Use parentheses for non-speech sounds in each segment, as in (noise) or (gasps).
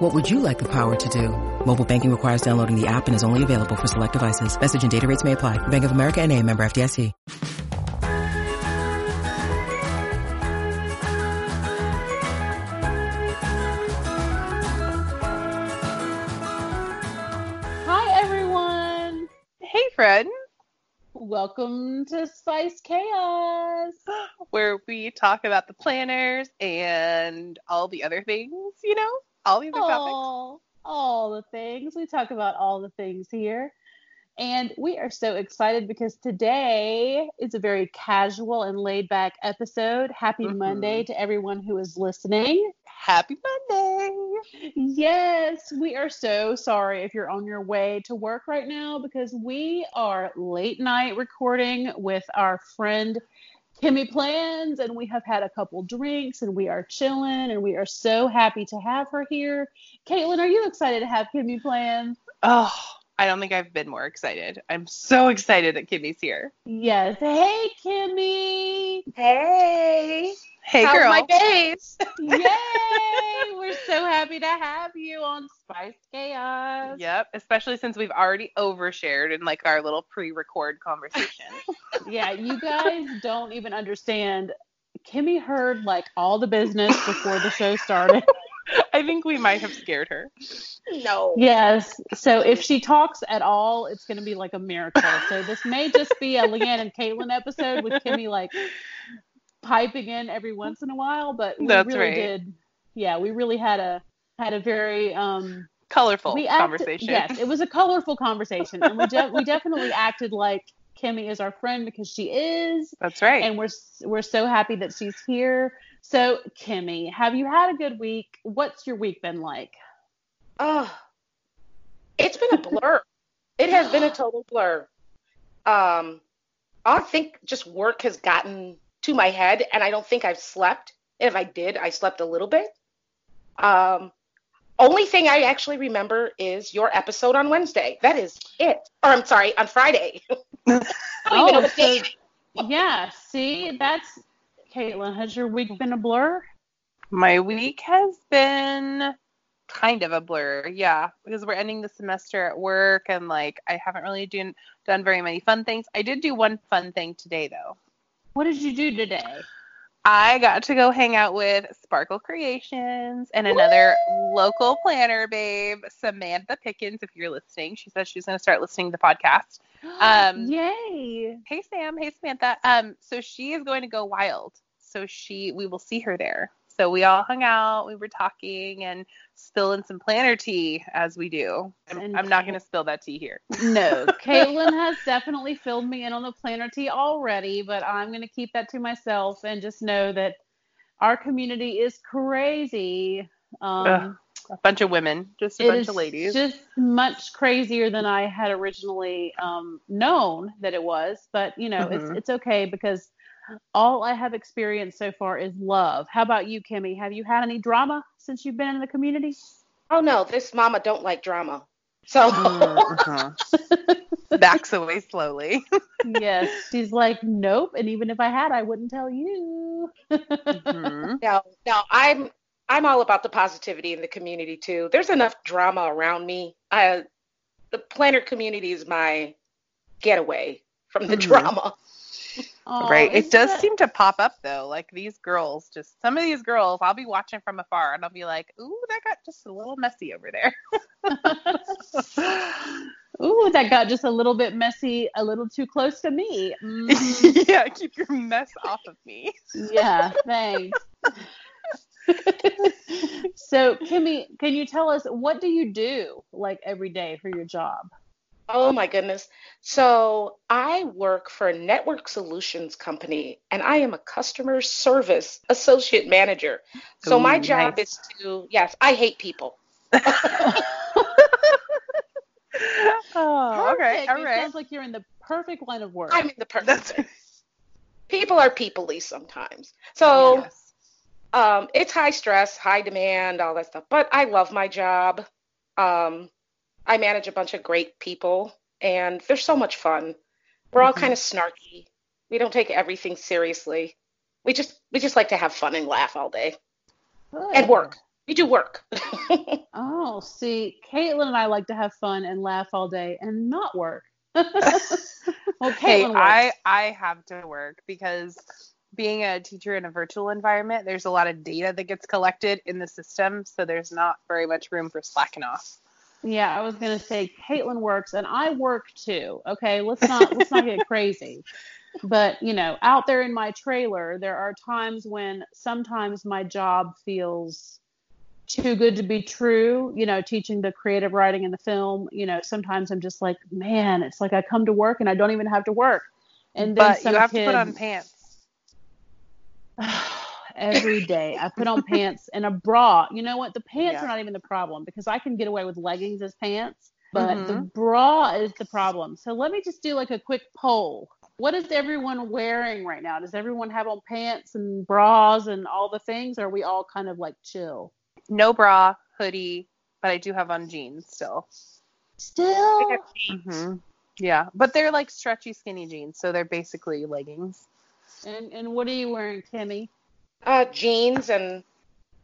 What would you like the power to do? Mobile banking requires downloading the app and is only available for select devices. Message and data rates may apply. Bank of America and a member FDIC. Hi, everyone. Hey, friend, Welcome to Spice Chaos. (gasps) where we talk about the planners and all the other things, you know, all the topics. All, the things. We talk about all the things here. And we are so excited because today is a very casual and laid back episode. Happy Mhm. Monday to everyone who is listening. Happy Monday. Yes, we are so sorry if you're on your way to work right now because we are late night recording with our friend Kimmy Plans and we have had a couple drinks and we are chilling and we are so happy to have her here. Caitlin, are you excited to have Kimmy Plans? Oh, I don't think I've been more excited. I'm so excited that Kimmy's here. Yes. Hey, Kimmy. Hey, Hey, how's girl. my days? (laughs) Yay! We're so happy to have you on Spice Chaos. Yep, especially since we've already overshared in like our little pre-record conversation. (laughs) yeah, you guys don't even understand. Kimmy heard like all the business before the show started. (laughs) I think we might have scared her. No. yes. So if she talks at all, it's going to be like a miracle. So this may just be a Leanne and Caitlin episode with Kimmy like piping in every once in a while, but we That's really right. did. Yeah, we really had a had a very um Colorful we acted- conversation. Yes, it was a colorful conversation, and we de- we definitely (laughs) acted like Kimmy is our friend because she is, That's right. and we're we're so happy that she's here. So, Kimmy, have you had a good week? What's your week been like? Oh, it's been a blur. it has been a total blur. Um, I think just work has gotten to my head, and I don't think I've slept. If I did, I slept a little bit. Um, only thing I actually remember is your episode on Wednesday. That is it. Or I'm sorry, on Friday. (laughs) I don't even know Oh, so- Yeah, see, that's Caitlin. Has your week been a blur? My week has been kind of a blur, yeah, because we're ending the semester at work and like I haven't really done done very many fun things. I did do one fun thing today though. What did you do today? I got to go hang out with Sparkle Creations and another local planner babe, Samantha Pickens. If you're listening, she says she's going to start listening to the podcast. (gasps) Um, Yay! Hey Sam, hey Samantha. Um, so she is going to go wild. So she, we will see her there. So we all hung out, we were talking and spilling some planner tea as we do. I'm, I'm not going to spill that tea here. No, (laughs) Caitlin has definitely filled me in on the planner tea already, but I'm going to keep that to myself and just know that our community is crazy. Um, Ugh, A bunch of women, just a bunch of ladies. just much crazier than I had originally um, known that it was. But you know, Mhm. it's it's okay because all I have experienced so far is love. How about you, Kimmy? Have you had any drama since you've been in the community? Oh no, this mama don't like drama. So Mhm. (laughs) Backs away slowly. yes, she's like, nope. And even if I had, I wouldn't tell you. Mhm. No, no, I'm I'm all about the positivity in the community too. There's enough drama around me. I, the planner community is my getaway from the Mhm. drama. Aw, right. It does that- seem to pop up though. Like these girls, just some of these girls, I'll be watching from afar and I'll be like, ooh, that got just a little messy over there. (laughs) (laughs) Ooh, that got just a little bit messy, a little too close to me. Mhm. (laughs) yeah, keep your mess off of me. yeah, thanks. so, Kimmy, can you tell us what do you do like every day for your job? Oh my goodness. So I work for a network solutions company and I am a customer service associate manager. So my Ooh, job nice. is to, yes, I hate people. (laughs) (laughs) oh, okay, Perfect. all It sounds like you're in the perfect line of work. I'm in the perfect. That's people are peoply sometimes. So Yes. um, it's high stress, high demand, all that stuff. But I love my job. Um, I manage a bunch of great people, and they're so much fun. We're all Mhm. kind of snarky. We don't take everything seriously. We just we just like to have fun and laugh all day and work. We do work. (laughs) Oh, see, Caitlin and I like to have fun and laugh all day and not work. (laughs) well, Hey, Caitlin I. I have to work because being a teacher in a virtual environment, there's a lot of data that gets collected in the system, so there's not very much room for slacking off. Yeah, I was gonna say Caitlin works and I work too. Okay, let's not let's not get (laughs) crazy. But you know, out there in my trailer, there are times when sometimes my job feels too good to be true. You know, teaching the creative writing in the film. You know, sometimes I'm just like, man, it's like I come to work and I don't even have to work. And then but you have kid, to put on pants. (sighs) (laughs) every day. I put on pants and a bra. You know what? The pants Yeah. are not even the problem because I can get away with leggings as pants, but the Mhm. bra is the problem. So let me just do like a quick poll. What is everyone wearing right now? Does everyone have on pants and bras and all the things? Or are we all kind of like chill? No bra, hoodie, but I do have on jeans still. Still? hmm Yeah, but they're like stretchy, skinny jeans, so they're basically leggings. And and what are you wearing, Kimmy? Uh, jeans and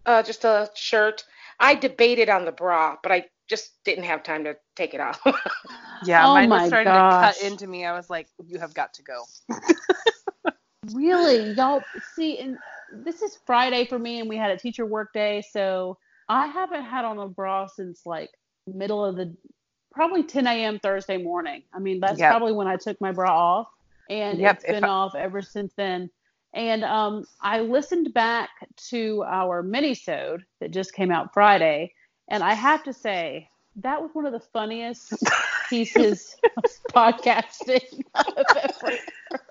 uh, just a shirt. I debated on the bra, but I just didn't have time to take it off. (laughs) Yeah, Oh mine my was starting gosh. to cut into me. I was like, "You have got to go." Really, (laughs) y'all see, and this is Friday for me, and we had a teacher work day, so I haven't had on a bra since like middle of the probably 10 a.m. Thursday morning. I mean, that's Yep. probably when I took my bra off, and Yep, it's if been I- off ever since then. And um, I listened back to our mini-sode that just came out Friday, and I have to say that was one of the funniest (laughs) pieces of podcasting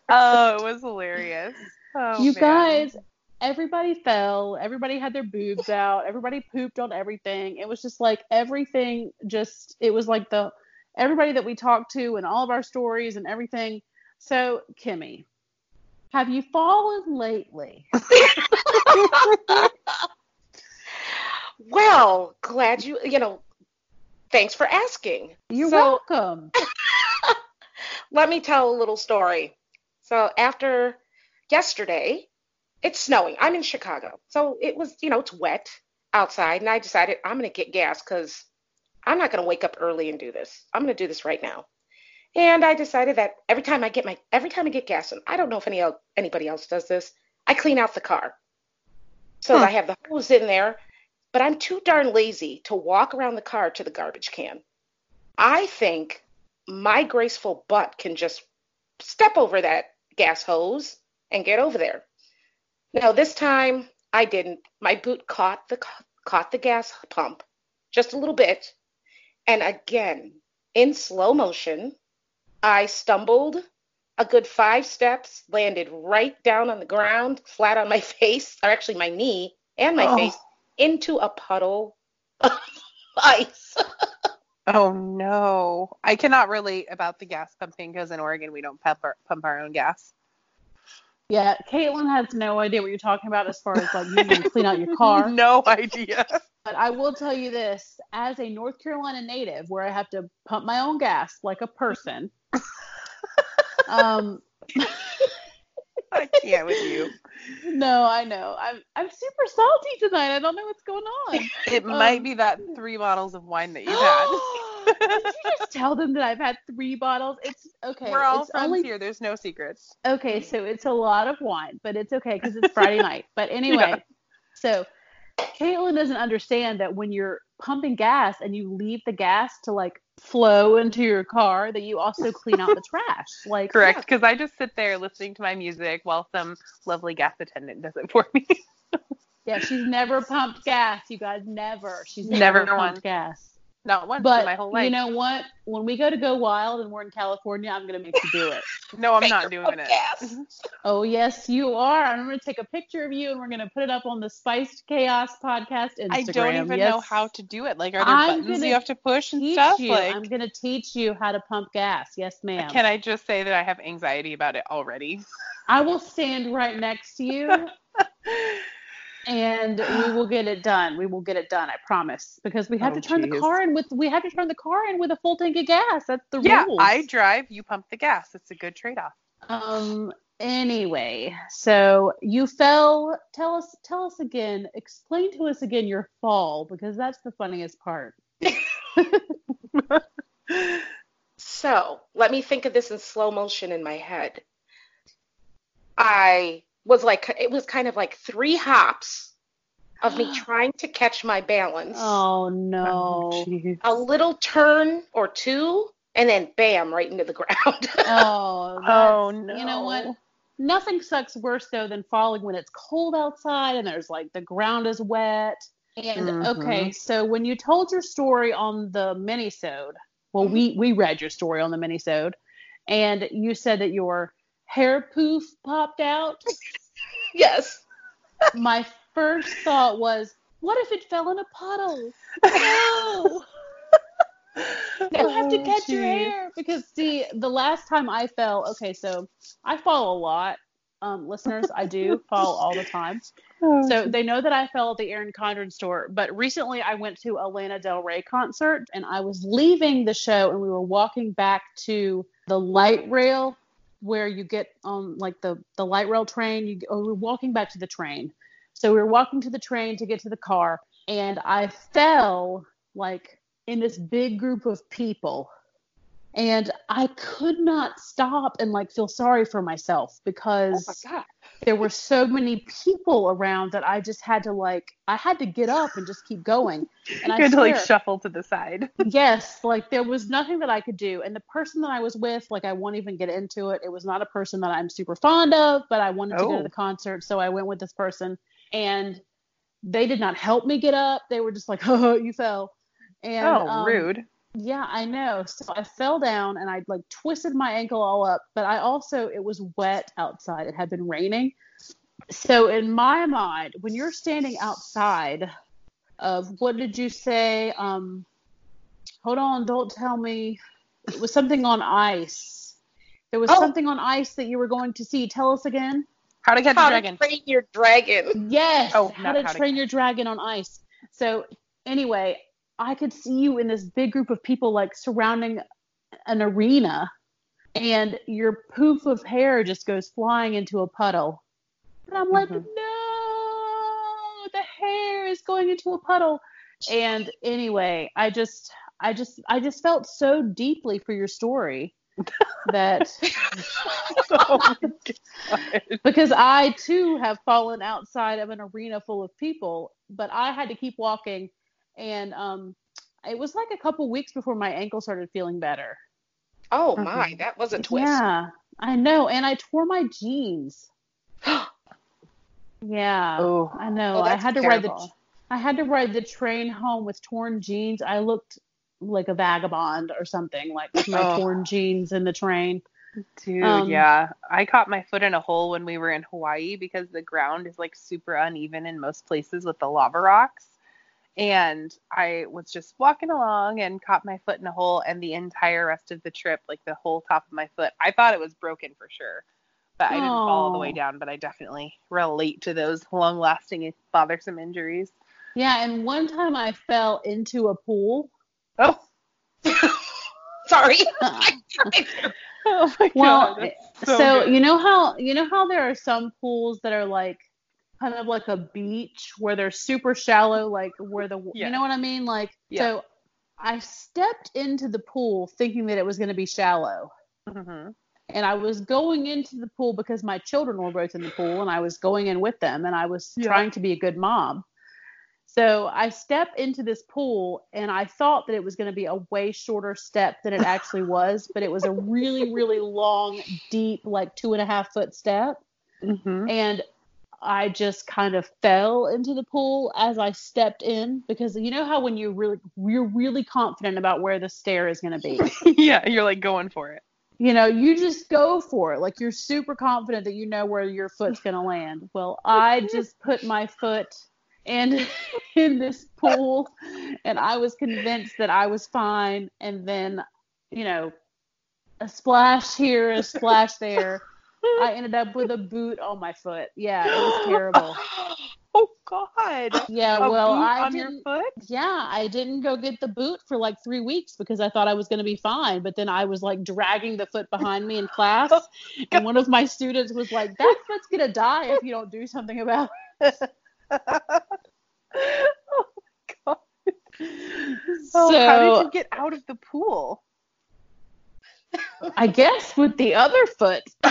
Oh, it was hilarious. Oh, you man. guys, everybody fell. Everybody had their boobs out. Everybody pooped on everything. It was just like everything. Just it was like the everybody that we talked to and all of our stories and everything. So, Kimmy, have you fallen lately? (laughs) well, glad you, you know, thanks for asking. You're So- welcome. (laughs) Let me tell a little story. So after yesterday, it's snowing. I'm in Chicago. So it was, you know, it's wet outside, and I decided I'm going to get gas because I'm not going to wake up early and do this. I'm going to do this right now. And I decided that every time I get my every time I get gas, and I don't know if any el- anybody else does this, I clean out the car. So Huh. I have the hose in there, but I'm too darn lazy to walk around the car to the garbage can. I think my graceful butt can just step over that gas hose and get over there. Now this time I didn't. My boot caught the caught the gas pump just a little bit, and again in slow motion, I stumbled a good five steps, landed right down on the ground, flat on my (laughs) face, or actually my knee and my Oh. face, into a puddle of (laughs) ice. Oh no, I cannot relate about the gas pumping because in Oregon we don't pump our, pump our own gas. Yeah, Caitlin has no idea what you're talking about as far as like you need to clean out your (laughs) car. no idea. But I will tell you this as a North Carolina native, where I have to pump my own gas like a person. Um, (laughs) I can't with you. no, I know. I'm I'm super salty tonight. I don't know what's going on. It Um, might be that three bottles of wine that you've had. (gasps) Did you just tell them that I've had three bottles? It's okay. We're all friends only here. There's no secrets. okay. So it's a lot of wine, but it's okay because it's Friday (laughs) night. But anyway, Yeah. so Caitlin doesn't understand that when you're pumping gas and you leave the gas to like flow into your car, that you also clean out the (laughs) trash. Like Correct, because I just sit there listening to my music while some lovely gas attendant does it for me. (laughs) Yeah, she's never pumped gas, you guys. Never. She's Never never, pumped gas. Not once in But my whole life. you know what? When we go to Go Wild and we're in California, I'm gonna make you do it. (laughs) no, I'm Make not doing own it. oh yes, you are. I'm gonna take a picture of you and we're gonna put it up on the Spiced Chaos podcast Instagram. I don't even yes. know how to do it. Like, are there I'm buttons you have to push and stuff? you. Like, I'm gonna teach you how to pump gas. Yes, uh, ma'am. can I just say that I have anxiety about it already? I will stand right next to you (laughs) and we (sighs) will get it done. We will get it done. I promise. Because we have Oh, to turn the car in with we have to turn the car in with a full tank of gas. That's the yeah, rules. I drive, you pump the gas. It's a good trade-off. Um. Anyway, so you fell. Tell us. Tell us again. Explain to us again your fall because that's the funniest part. (laughs) So let me think of this in slow motion in my head. I was like, it was kind of like three hops of me (gasps) trying to catch my balance, Oh no. jeez. a little turn or two, and then bam, right into the ground. Oh. (laughs) Oh, that's- You know what? Nothing sucks worse though than falling when it's cold outside and there's like the ground is wet. And Mhm. okay, so when you told your story on the minisode, well, we we read your story on the minisode, and you said that your hair poof popped out. (laughs) yes. My first thought was, what if it fell in a puddle? No. (laughs) You have to Oh, catch your hair because see, the last time I fell, okay, so I fall a lot. Um, listeners, I do (laughs) fall all the time. Oh, So they know that I fell at the Erin Condren store, but recently I went to a Lana Del Rey concert and I was leaving the show and we were walking back to the light rail where you get on like the the light rail train. You oh, we were walking back to the train. So we were walking to the train to get to the car and I fell like in this big group of people and I could not stop and like feel sorry for myself Oh because god. There were so many people around that I just had to like I had to get up and just keep going. And I had to like shuffle to the side. (laughs) yes, like there was nothing that I could do. And the person that I was with, like I won't even get into it. It was not a person that I'm super fond of, but I wanted to go Oh. to the concert, so I went with this person and they did not help me get up. They were just like, (laughs) "Oh, you fell." And oh, um, rude. Yeah, I know. So I fell down and I like twisted my ankle all up, but I also it was wet outside. It had been raining. So in my mind, when you're standing outside of what did you say? Um hold on, don't tell me. It was something on ice. There was Oh. something on ice that you were going to see. Tell us again. How to catch How a to dragon. train your dragon. Yes. Oh, how not to how to- train your dragon on ice. So anyway, I could see you in this big group of people like surrounding an arena and your poof of hair just goes flying into a puddle. And I'm like, Mhm. no, the hair is going into a puddle. And anyway, I just I just I just felt so deeply for your story (laughs) that oh because I too have fallen outside of an arena full of people, but I had to keep walking, and um, it was like a couple weeks before my ankle started feeling better. Oh my, Mhm. that was a twist. Yeah, I know, and I tore my jeans. (gasps) Yeah, Oh. I know. Oh, I had to ride the. I had to ride the train home with torn jeans. I looked like a vagabond or something, like with my Oh. torn jeans in the train. Dude, Um, yeah. I caught my foot in a hole when we were in Hawaii because the ground is like super uneven in most places with the lava rocks. And I was just walking along and caught my foot in a hole, and the entire rest of the trip, like the whole top of my foot, I thought it was broken for sure. But I didn't fall all the way Oh. down, but I definitely relate to those long lasting, bothersome injuries. Yeah, and one time I fell into a pool. Oh, (laughs) Sorry. (laughs) (laughs) oh my Well, god. that's so, so you know how you know how there are some pools that are like kind of like a beach where they're super shallow, like where the Yeah. you know what I mean? Like Yeah. so I stepped into the pool thinking that it was going to be shallow. Mm-hmm. And I was going into the pool because my children were both in the pool and I was going in with them and I was Yeah. trying to be a good mom. So I step into this pool and I thought that it was going to be a way shorter step than it (laughs) actually was, but it was a really, really long, deep, like two and a half foot step. Mm-hmm. And I just kind of fell into the pool as I stepped in because you know how when you really you're really confident about where the stair is going to be. (laughs) yeah, you're like going for it. You know, you just go for it. Like you're super confident that you know where your foot's going to land. Well, I just put my foot in (laughs) in this pool and I was convinced that I was fine and then, you know, a splash here, a splash there. I ended up with a boot on my foot. Yeah, it was (gasps) terrible. oh God. Yeah, A well, I on your didn't. foot. Yeah, I didn't go get the boot for like three weeks because I thought I was going to be fine. But then I was like dragging the foot behind me in class, (laughs) oh, and one of my students was like, "That foot's gonna die if you don't do something about it." (laughs) (laughs) oh my God. Oh, how did you get out of the pool? I guess with the other foot. (laughs)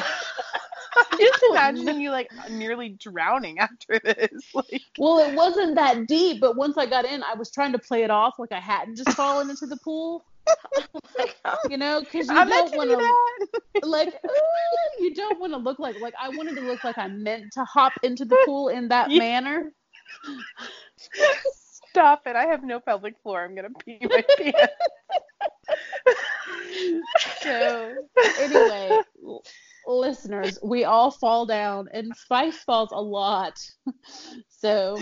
Just imagine you like nearly drowning after this. Like, Well, it wasn't that deep, but once I got in, I was trying to play it off like I hadn't just fallen into the pool. (laughs) You know, because (laughs) you don't want to like ooh, you don't want to look like like I wanted to look like I meant to hop into the pool in that Yeah. manner. Stop it! I have no pelvic floor. I'm gonna pee my pants. So anyway, listeners, we all fall down, and Spice falls a lot. So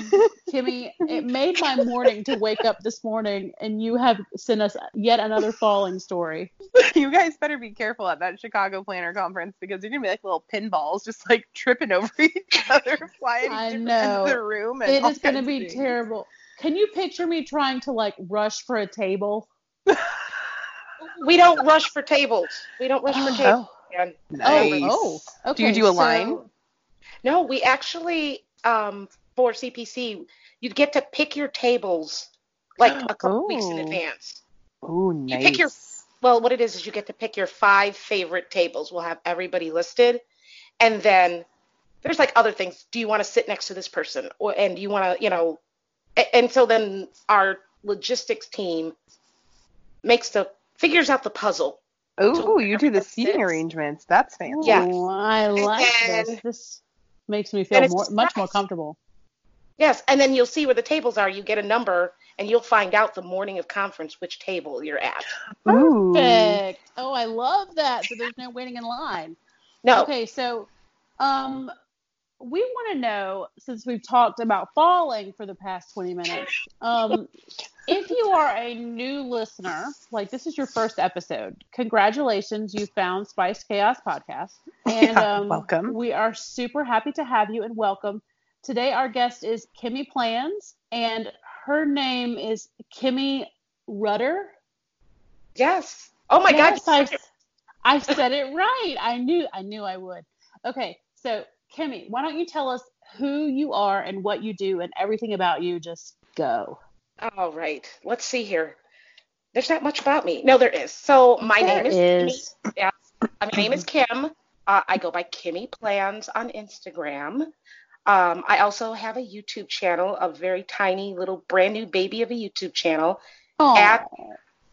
Kimmy, it made my morning to wake up this morning, and you have sent us yet another falling story. you guys better be careful at that Chicago Planner Conference because you're gonna be like little pinballs, just like tripping over (laughs) each other, flying I know. the room. And It going to be terrible. Can you picture me trying to like rush for a table? (laughs) We don't rush for tables. We don't rush for tables. Oh, nice. Oh, oh, Do you do a so- line? No, we actually um, for CPC, you get to pick your tables like a couple weeks in Oh. advance. Oh, You pick your- Well, what it is is you get to pick your five favorite tables. We'll have everybody listed, and then there's like other things. Do you want to sit next to this person, or and do you want to, you know, a- and so then our logistics team makes the figures out the puzzle. Oh, you do the Six. seating arrangements. That's fancy. Yeah. I like then- this. This makes me feel more, a much more comfortable. Yes, and then you'll see where the tables are. You get a number, and you'll find out the morning of conference which table you're at. Ooh. Perfect. Oh, I love that. So there's no waiting in line. No, Okay, so um, we want to know since we've talked about falling for the past 20 minutes, um, if you are a new listener, like this is your first episode, congratulations, you found Spice Chaos Podcast, (laughs) and Yeah, um, welcome. We are super happy to have you and welcome. Today, our guest is Kimmy Plans, and her name is Kimmy Rudder. yes. Oh my Yes, God, I, said. I said it right. I knew I knew I would. Okay, so Kimmy, why don't you tell us who you are and what you do and everything about you? Just go. All right, let's see here. There's not much about me. No, there is. So my name is, is. Kimmy. Yes, uh, my name is Kim. Uh, I go by Kimmy Plans on Instagram. Um, I also have a YouTube channel, a very tiny little brand new baby of a YouTube channel. Oh, At-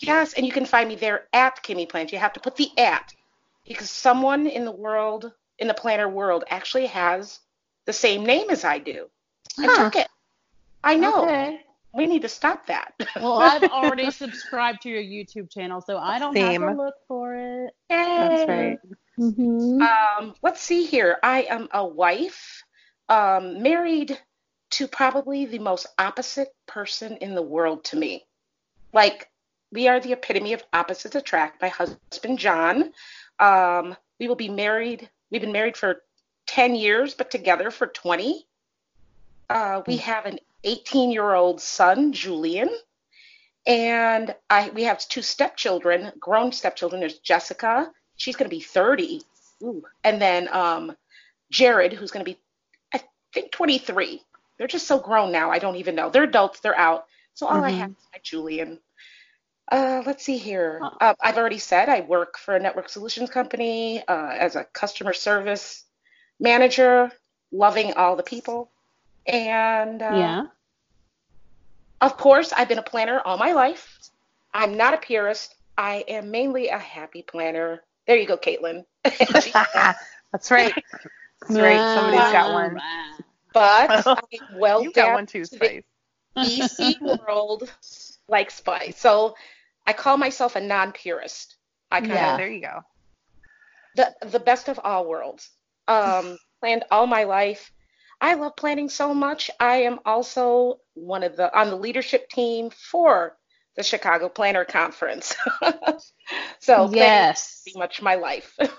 Yes, and you can find me there at Kimmy Plans. You have to put the at because someone in the world, in the planner world, actually has the same name as I do. I took it. I know. Okay. We need to stop that. Well, I've (laughs) already subscribed to your YouTube channel, so I don't have to look for it. That's right. Mm-hmm. Um, let's see here. I am a wife, um, married to probably the most opposite person in the world to me. Like, we are the epitome of opposites attract. My husband, John, um, we will be married. We've been married for 10 years, but together for 20. Uh, we have an 18 year old son, Julian. And I, we have two stepchildren, grown stepchildren. There's Jessica. She's going to be 30. Ooh. And then um, Jared, who's going to be, I think, 23. They're just so grown now. I don't even know. They're adults. They're out. So all I Mhm. have is my Julian. Uh, let's see here. Uh, I've already said I work for a network solutions company uh, as a customer service manager, loving all the people. And uh, yeah. of course, I've been a planner all my life. I'm not a purist. I am mainly a happy planner. There you go, Caitlin. (laughs) That's right. That's right. Somebody's got one. but (laughs) I'm well you got one adapted too, to the Spice. EC world like spice. So I call myself a non-purist. I kind Yeah. of There you go. the the best of all worlds. Um, (laughs) planned all my life. I love planning so much. I am also one of the on the leadership team for the Chicago Planner Conference. (laughs) so yes. pretty much my life. (laughs)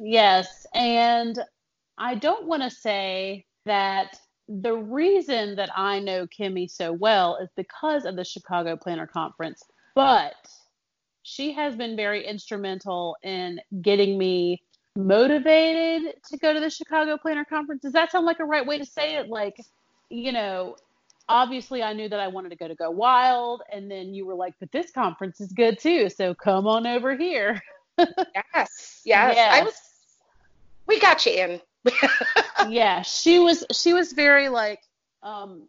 Yes, and I don't want to say that the reason that I know Kimmy so well is because of the Chicago Planner Conference, but she has been very instrumental in getting me motivated to go to the Chicago Planner Conference. Does that sound like a right way to say it? Like, you know, obviously I knew that I wanted to go to Go Wild, and then you were like, but this conference is good too, so come on over here. (laughs) yes, yes. I was. We got you in. (laughs) yeah, she was she was very like um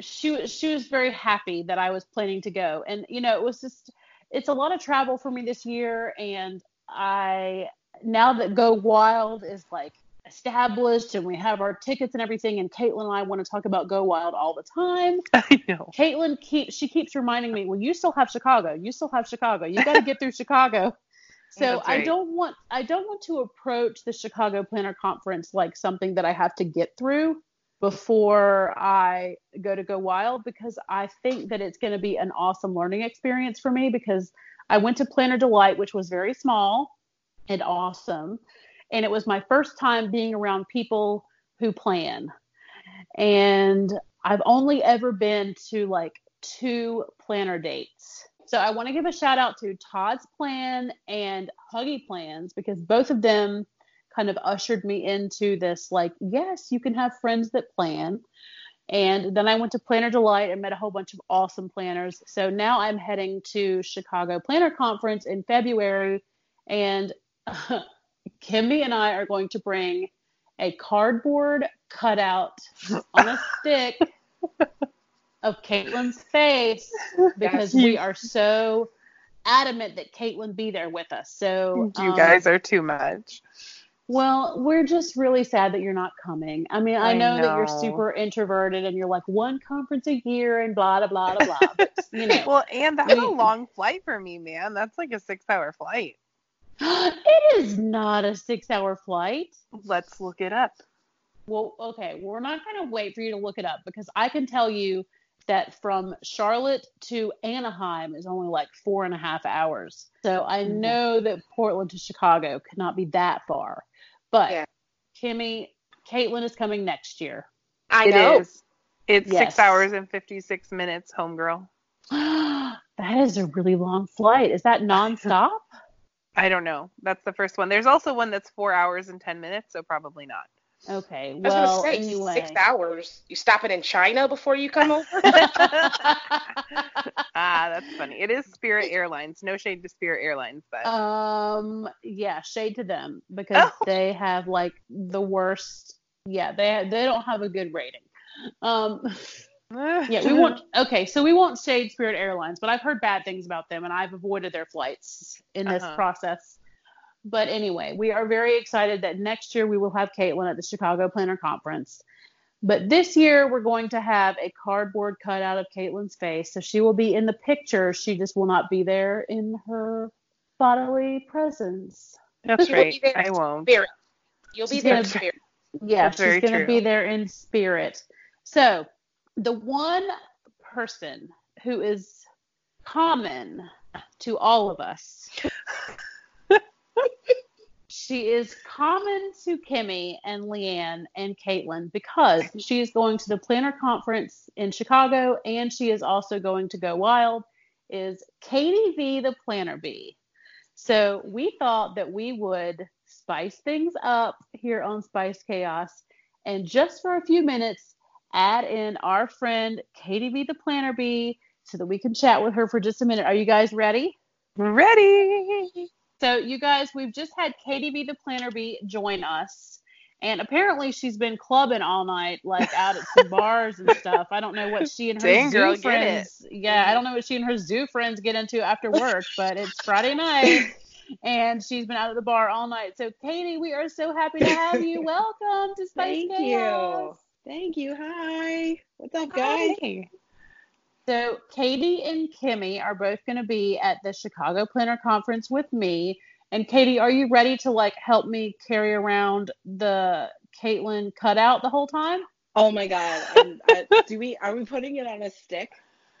she was she was very happy that I was planning to go. And you know, it was just it's a lot of travel for me this year and I now that Go Wild is like established and we have our tickets and everything and Caitlin and I want to talk about Go Wild all the time. (laughs) I know. Caitlin keeps she keeps reminding me, well, you still have Chicago. You still have Chicago. You got to get through Chicago. (laughs) So That's I don't want I don't want to approach the Chicago Planner Conference like something that I have to get through before I go to Go Wild because I think that it's going to be an awesome learning experience for me because I went to Planner Delight, which was very small and awesome, and it was my first time being around people who plan. And I've only ever been to like two planner dates. So I want to give a shout out to Todd's Plan and Huggy Plans because both of them kind of ushered me into this like, yes, you can have friends that plan. And then I went to Planner Delight and met a whole bunch of awesome planners. So now I'm heading to Chicago Planner Conference in February. And (laughs) Kimmy and I are going to bring a cardboard cutout on a (laughs) stick of Caitlin's face (laughs) because we are so adamant that Caitlin be there with us. So You um, guys are too much. Well, we're just really sad that you're not coming. I mean, I, I know, that you're super introverted and you're like one conference a year and blah blah blah blah. blah. But, you (laughs) know, Well, and that's a long flight for me, man. That's like a six-hour flight. (gasps) it is not a six-hour flight. Let's look it up. Well, okay, we're not going to wait for you to look it up because I can tell you that from Charlotte to Anaheim is only like four and a half hours. So I Mhm. know that Portland to Chicago could not be that far. But Yeah. Kimmy, Caitlin is coming next year. I It know. is. It's Yes. six hours and fifty-six minutes, homegirl. (gasps) that is a really long flight. Is that nonstop? (laughs) I don't know. That's the first one. There's also one that's four hours and ten minutes, so probably not. Okay. I was Well, gonna say anyway. six hours. You stop it in China before you come over? (laughs) (laughs) ah, that's funny. It is Spirit Airlines. No shade to Spirit Airlines, but um. Yeah. Shade to them because Oh. they have like the worst. Yeah. They they don't have a good rating. Um. (laughs) Yeah. We won't. Okay. So we won't shade Spirit Airlines, but I've heard bad things about them, and I've avoided their flights in this Uh-huh. process. But anyway, we are very excited that next year we will have Caitlin at the Chicago Planner Conference. But this year we're going to have a cardboard cutout of Caitlin's face, so she will be in the picture. She just will not be there in her bodily presence. That's You'll be right. there I won't. Spirit. You'll be She's there in spirit. Yeah, That's she's going to be there in spirit. So, the one person who is common to all of us, (laughs) she is common to Kimmy and Leanne and Caitlin because she is going to the planner conference in Chicago and she is also going to go wild. Is Katie V the planner bee? So we thought that we would spice things up here on Spice Chaos and just for a few minutes add in our friend Katie V the planner bee so that we can chat with her for just a minute. Are you guys ready? Ready? So you guys, we've just had Katie V the planner bee join us. And apparently she's been clubbing all night, like out at some bars and stuff. I don't know what she and her Dang, zoo girl, friends. Yeah, I don't know what she and her zoo friends get into after work, but it's Friday night. and she's been out at the bar all night. So, Katie, we are so happy to have you. Welcome to Spice Thank Chaos. you. Thank you. Hi. What's up, guys? Hi. So, Katie and Kimmy are both going to be at the Chicago Planner Conference with me. And Katie, are you ready to like help me carry around the Caitlin cutout the whole time? Oh my God. I, do we? Are we putting it on a stick?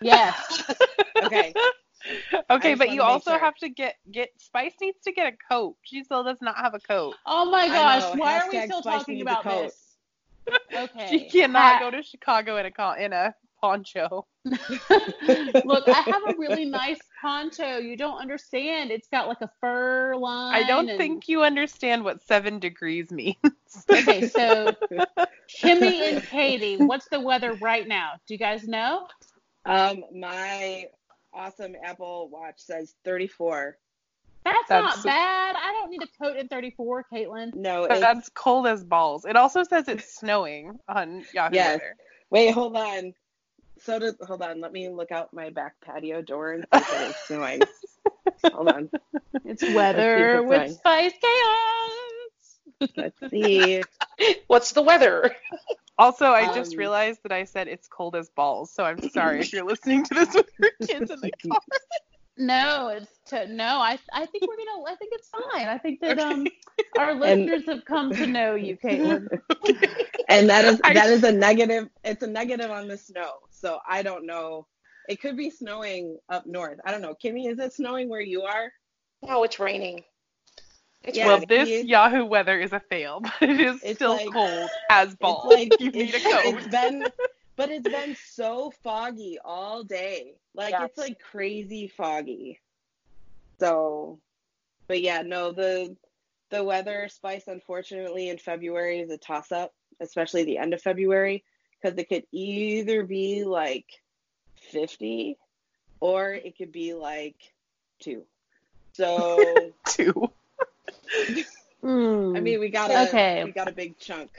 Yes. (laughs) Okay. okay, but you also sure. have to get get Spice needs to get a coat. She still does not have a coat. Oh my gosh, know. why are we still Spice talking about this? Okay. She cannot Ha- go to Chicago in a con- in a poncho. (laughs) Look, I have a really nice poncho. You don't understand. It's got like a fur line. I don't and- think you understand what seven degrees means. (laughs) Okay, so (laughs) Kimmy and Katie, what's the weather right now? Do you guys know? Um, my awesome Apple Watch says 34. That's, That's- not bad. I don't need a coat in 34, Caitlin. No, it's, that's cold as balls. It also says it's snowing on Yahoo Yes. Weather. wait, hold on. So does hold on. Let me look out my back patio door and see if it (laughs) is snowing. hold on. It's weather Let's see if with it's Spice Chaos. Let's see. (laughs) What's the weather? Also, I just Um, realized that I said it's cold as balls, so I'm sorry if you're listening to this with your (laughs) kids in the car. No, it's to, no. I I think we're gonna. I think it's fine. I think that Okay. um our listeners have come to know you, Caitlin. And that is I- that is a negative. It's a negative on the snow. So I don't know. It could be snowing up north. I don't know. Kimmy, is it snowing where you are? No, it's raining. It's Yeah, well, this it's- Yahoo weather is a fail, (laughs) but it is still like- cold as balls. It's like you need a it's, coat. it's been, (laughs) but it's been so foggy all day. Like Yes. it's like crazy foggy. So, but yeah, no, the the weather spice unfortunately in February is a toss up, especially the end of February, because it could either be like 50 or it could be like two. So, (laughs) two. Hmm. I mean, we got a Okay. we got a big chunk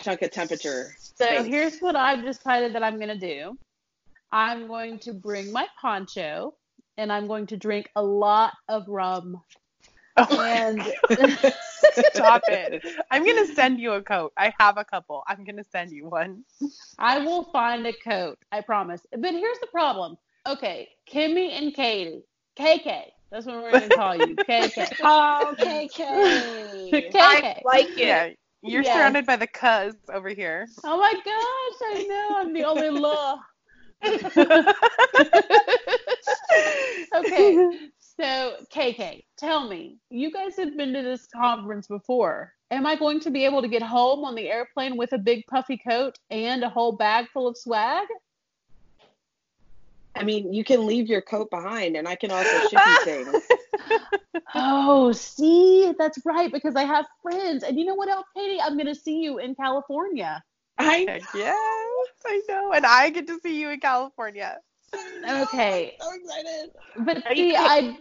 chunk of temperature. So space. here's what I've decided that I'm going to do. I'm going to bring my poncho and I'm going to drink a lot of rum. Oh, And (laughs) stop it. I'm going (laughs) to send you a coat. I have a couple. I'm going to send you one. I will find a coat, I promise. But here's the problem. Okay, Kimmy and Katie. KK. That's what we're going to call you. (laughs) KK. Oh, KK. KK. I like it. Yeah. You're Yes. surrounded by the cuz over here. Oh my gosh, I know. I'm the only law. okay, so KK, tell me, you guys have been to this conference before. Am I going to be able to get home on the airplane with a big puffy coat and a whole bag full of swag? I mean, you can leave your coat behind, and I can also ship you things. (laughs) (laughs) Oh, see, that's right, because I have friends. And you know what else, Katie? I'm going to see you in California. I Heck yes, I know. And I get to see you in California. Okay, (laughs) so excited. but see, I,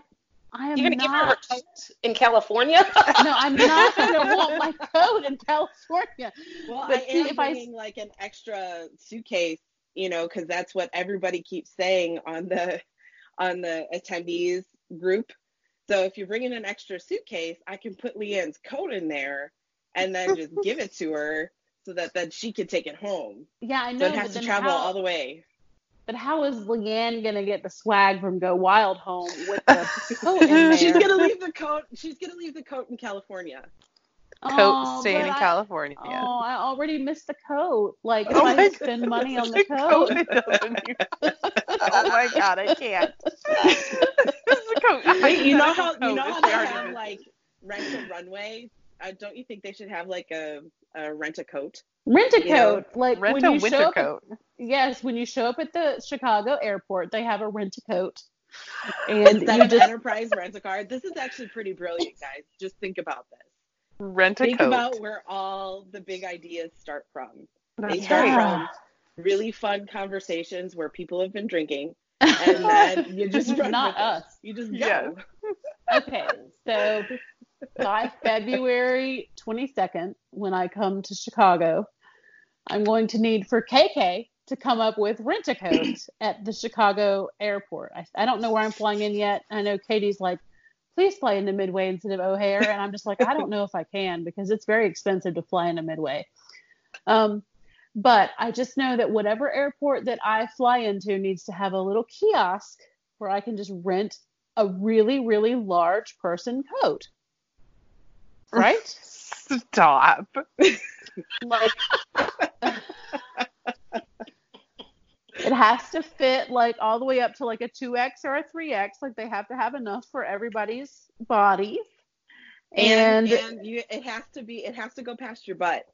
I am You're gonna give her a coat in California? (laughs) no, I'm not (laughs) going to want my coat in California. Well, But I see, am if I- bringing like an extra suitcase, you know, because that's what everybody keeps saying on the on the attendees group. So if you're bringing an extra suitcase, I can put Leanne's coat in there and then just give it to her so that then she can take it home. Yeah, I So know. it has but to travel how, all the way. But how is Leanne gonna get the swag from Go Wild home with the (laughs) coat in there? She's gonna leave the coat. She's gonna leave the coat in California. Coat Oh, staying in I- California. Oh, I already missed the coat. Like oh if Oh I spend goodness, money on the the coat. coat oh my god, I can't. (laughs) the coat. Wait, you know how you know coat how is they have like rent a runway? Uh, don't you think they should have like a, a rent a coat? Rent a You know, coat. like rent when a you winter show up coat. At, yes, when you show up at the Chicago airport, they have a rent a coat. And (laughs) Instead you of just enterprise rent a car. This is actually pretty brilliant, guys. Just think about this. Rent a Think coat. Think about where all the big ideas start from. They start. Yeah. from really fun conversations where people have been drinking, (laughs) and then you just run Not with it. us. You just go. Yes. okay, so by February 22nd, when I come to Chicago, I'm going to need for KK to come up with rent a coat (clears throat) at the Chicago airport. I, I don't know where I'm flying in yet. I know Katie's like, please fly into Midway instead of O'Hare. And I'm just like, I don't know if I can because it's very expensive to fly into Midway. Um, but I just know that whatever airport that I fly into needs to have a little kiosk where I can just rent a really, really large person coat. Right? Stop. like it has to fit like all the way up to like a 2x or a 3x like they have to have enough for everybody's bodies And, and, and you, it has to be, it has to go past your butt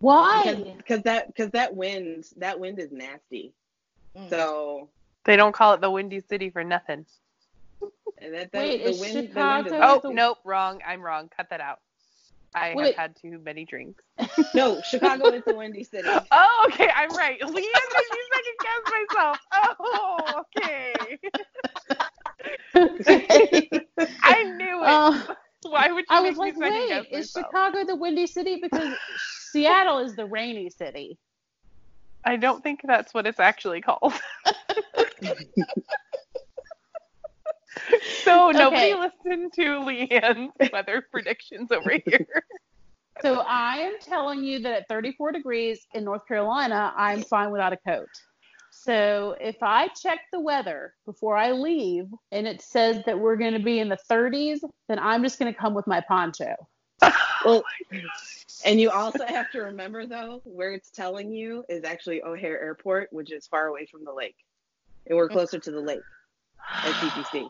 why because that because that wind that wind is nasty. Mm. So They don't call it the Windy City for nothing. And that, that Wait, the is wind, the wind is Chicago- Oh, the- no, wrong. I'm wrong. Cut that out. I Wait. have had too many drinks. (laughs) no Chicago is the windy city. (laughs) Oh, okay. I'm right. Leanne made me second guess myself. Oh, okay. (laughs) I knew it. Uh, Why would you i was like wait is myself? chicago the windy city because seattle is the rainy city I don't think that's what it's actually called. (laughs) so nobody Okay. listened to Leanne's weather (laughs) predictions over here. so i am telling you that at 34 degrees in north carolina i'm fine without a coat. So if i check the weather before i leave and it says that we're going to be in the 30s then i'm just going to come with my poncho. (laughs) Well, and you also have to remember though, where it's telling you is actually O'Hare Airport, which is far away from the lake, and we're closer to the lake at CPC.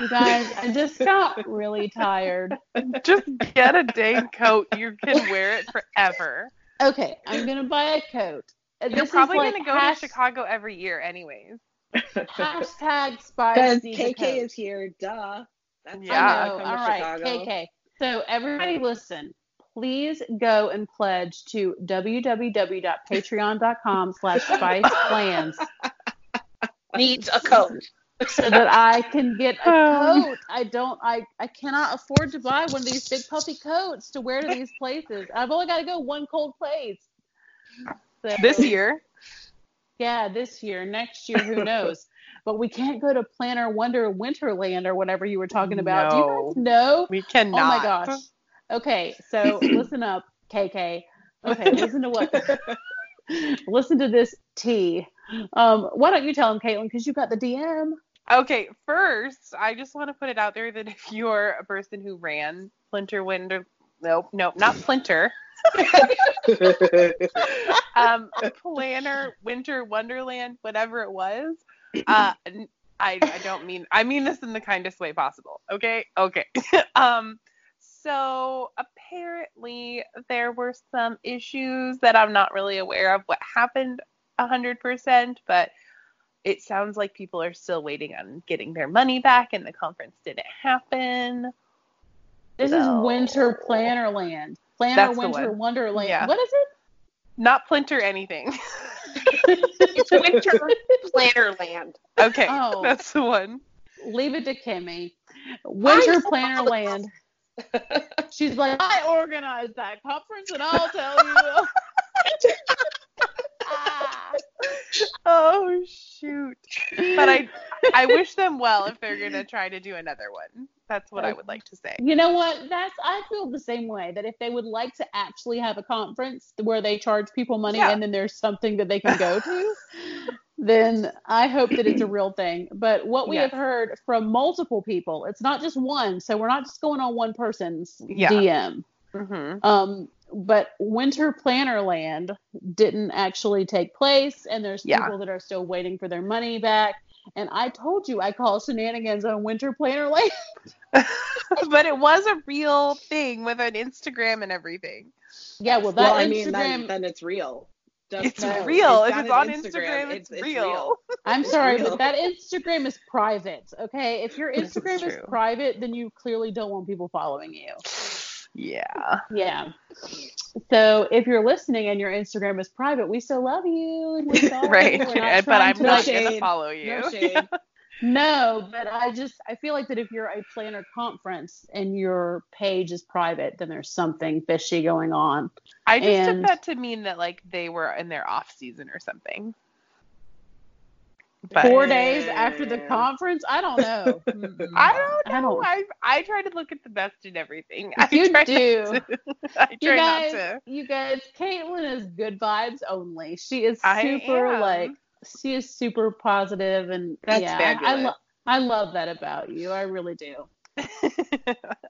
You guys, I just got really tired. (laughs) Just get a dang coat. You can wear it forever. Okay, I'm gonna buy a coat. Uh, You're this is probably like gonna go hash- to Chicago every year, anyways. Hashtag spice Because KK coat. is here, duh. That's Yeah. I know. come All to right, Chicago. KK. So everybody, listen. Please go and pledge to www.patreon.com/slash spice plans (laughs) Needs a coat. So that I can get a Um. coat. I don't. I I cannot afford to buy one of these big puffy coats to wear to these places. I've only got to go one cold place. So- This year. Yeah, this year. Next year, who knows? but we can't go to Planner Wonder Winterland or whatever you were talking about. Do you guys know? We cannot. Oh my gosh. Okay, so (clears throat) listen up, KK. Okay, listen to what. listen to this T. Um, why don't you tell him, Caitlin? Because you got the DM. Okay, first, I just want to put it out there that (laughs) if you're a person who ran Splinter Winter, nope, nope, not Splinter, (laughs) um, Planner Winter Wonderland, whatever it was, uh, n- I, I don't mean, I mean this in the kindest way possible. Okay, okay. (laughs) um, so apparently there were some issues that I'm not really aware of what happened 100%, but it sounds like people are still waiting on getting their money back and the conference didn't happen. This So- is Winter Plannerland. Planner That's the Winter one. Wonderland. Yeah. What is it? Not Plinter anything. (laughs) It's winter planner land. Okay, Oh. that's the one. Leave it to Kimmy. Winter I'm Plannerland. She's like, I organized that conference, and I'll tell you. (laughs) (laughs) Oh shoot. But I I (laughs) wish them well if they're gonna try to do another one. That's what I would like to say. You know what? That's I feel the same way. That if they would like to actually have a conference where they charge people money Yeah. and then there's something that they can go to, (laughs) then I hope that it's a real thing. But what we Yes. have heard from multiple people, it's not just one. So we're not just going on one person's Yeah. DM. Mm-hmm. Um, but Winter Plannerland didn't actually take place, and there's Yeah. people that are still waiting for their money back. And I told you I call shenanigans on Winter Plannerland. (laughs) (laughs) but it was a real thing with an Instagram and everything. yeah, well, that well, I mean, then, then it's real. Just It's know, real. If it's on Instagram, it's real. (laughs) I'm sorry, real. but that Instagram is private. Okay, if your This is Instagram is, private, then you clearly don't want people following you. Yeah. Yeah. So if you're listening and your Instagram is private, we still love you. and (laughs) we're sorry. Right. But I'm to- not shade. gonna follow you. No shade. (laughs) No, but I just I feel like that if you're a planner conference and your page is private, then there's something fishy going on. I just And- took that to mean that like they were in their off season or something. But Four days after the conference? I don't know. (laughs) I don't I know. don't- I I try to look at the best in everything. (laughs) I You try do. to- (laughs) I You try guys, not to. you guys, Caitlin is good vibes only. She is super like she is super positive and That's yeah, I fabulous. love I love that about you. I really do.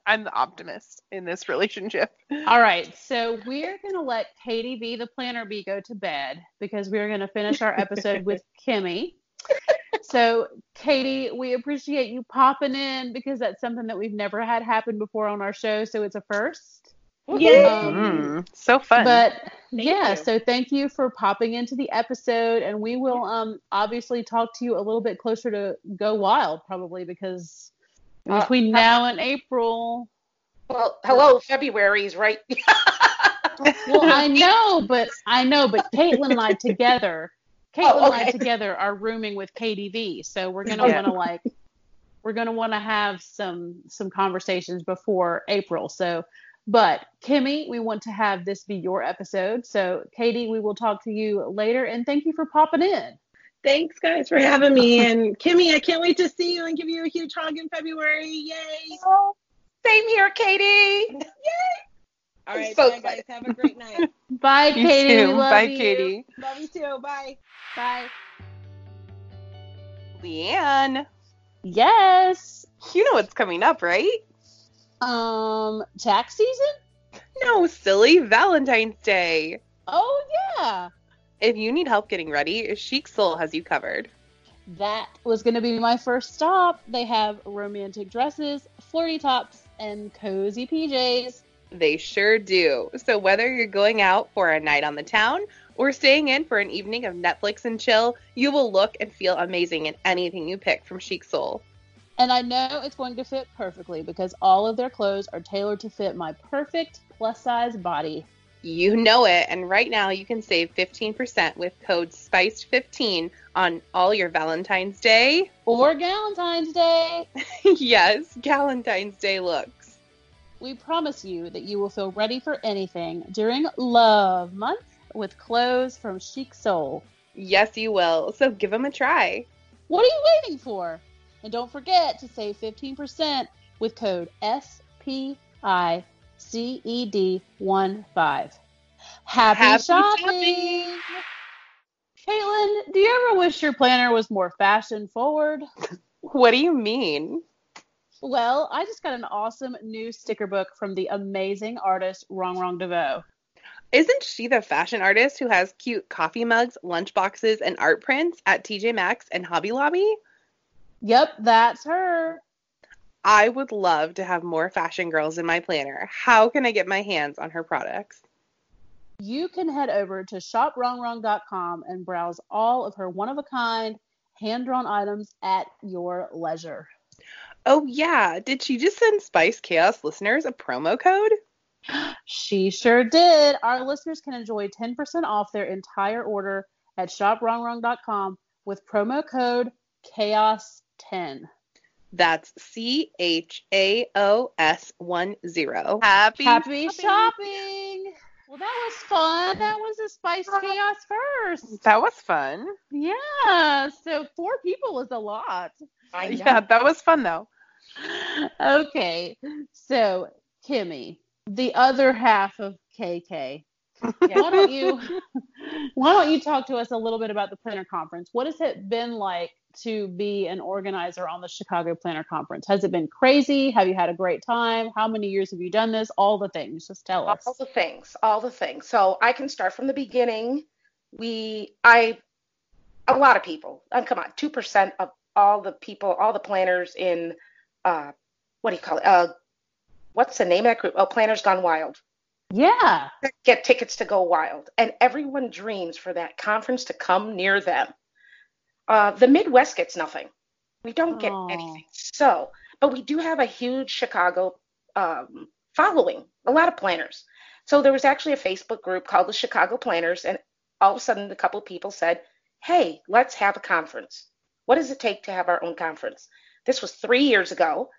I'm the optimist in this relationship. All right, so we're gonna let Katie V, the planner bee, go to bed because we're gonna finish our episode with Kimmy. So, Katie, we appreciate you popping in because that's something that we've never had happen before on our show, so it's a first. Yay! Um, Mm, so fun. But yeah, you. so thank you for popping into the episode, and we will um obviously talk to you a little bit closer to Go Wild probably because Uh, between now and April. Well, hello, February's right. (laughs) Well, I know, but I know, but Caitlin and I together, Caitlin Oh, and I (laughs) together are rooming with KDV, so we're gonna oh, Yeah. want to like, we're gonna want to have some some conversations before April. So, but Kimmy, we want to have this be your episode. So, Katie, we will talk to you later, and thank you for popping in. Thanks, guys, for having me. And Kimmy, I can't wait to see you and give you a huge hug in February. Yay! Oh, same here, Katie. (laughs) All so bye, guys. Have a great night. (laughs) Bye, you Katie. too. Love Bye, you. Katie. Love you too. Bye. Bye. Leanne, Yes. you know what's coming up, right? Um, tax season. No, silly Valentine's Day. Oh yeah. If you need help getting ready, Chic Soul has you covered. That was going to be my first stop. They have romantic dresses, flirty tops, and cozy PJs. They sure do. So whether you're going out for a night on the town or staying in for an evening of Netflix and chill, you will look and feel amazing in anything you pick from Chic Soul. And I know it's going to fit perfectly because all of their clothes are tailored to fit my perfect plus size body. You know it, and right now you can save 15% with code SPICED15 on all your Valentine's Day, Or Galentine's Day. (laughs) yes, Galentine's Day looks. We promise you that you will feel ready for anything during Love Month with clothes from Chic Soul. Yes, you will. So give them a try. What are you waiting for? And don't forget to save 15% with code SPICED15. Happy, Happy shopping! shopping! Caitlin, do you ever wish your planner was more fashion forward? What do you mean? Well, I just got an awesome new sticker book from the amazing artist Rongrong DeVoe. Isn't she the fashion artist who has cute coffee mugs, lunch boxes, and art prints at TJ Maxx and Hobby Lobby? Yep, that's her. I would love to have more fashion girls in my planner. How can I get my hands on her products? You can head over to shoprongrong.com and browse all of her one of a kind, hand drawn items at your leisure. Oh, yeah. Did she just send Spice Chaos listeners a promo code? (gasps) She sure did. Our listeners can enjoy 10% off their entire order at shoprongrong.com with promo code chaos10. That's C H A O S 1 0. Happy, Happy shopping! Well, that was fun. That was a Spice uh-huh. Chaos first. That was fun. Yeah, so four people is a lot. I know. Yeah, that was fun though. Okay, so Kimmy, the other half of KK, (laughs) why don't you why don't you talk to us a little bit about the planner conference? What has it been like to be an organizer on the Chicago Planner Conference? Has it been crazy? Have you had a great time? How many years have you done this? All the things. Just tell us. all the things all the things so i can start from the beginning we i a lot of people um, come on 2% of all the people all the planners in uh what do you call it uh what's the name of that group oh planners gone wild Yeah. get tickets to go wild and everyone dreams for that conference to come near them uh the midwest gets nothing we don't get Aw. anything so but we do have a huge chicago um following a lot of planners so there was actually a Facebook group called the Chicago Planners, and all of a sudden a couple of people said, "Hey, let's have a conference. What does it take to have our own conference?" This was three years ago,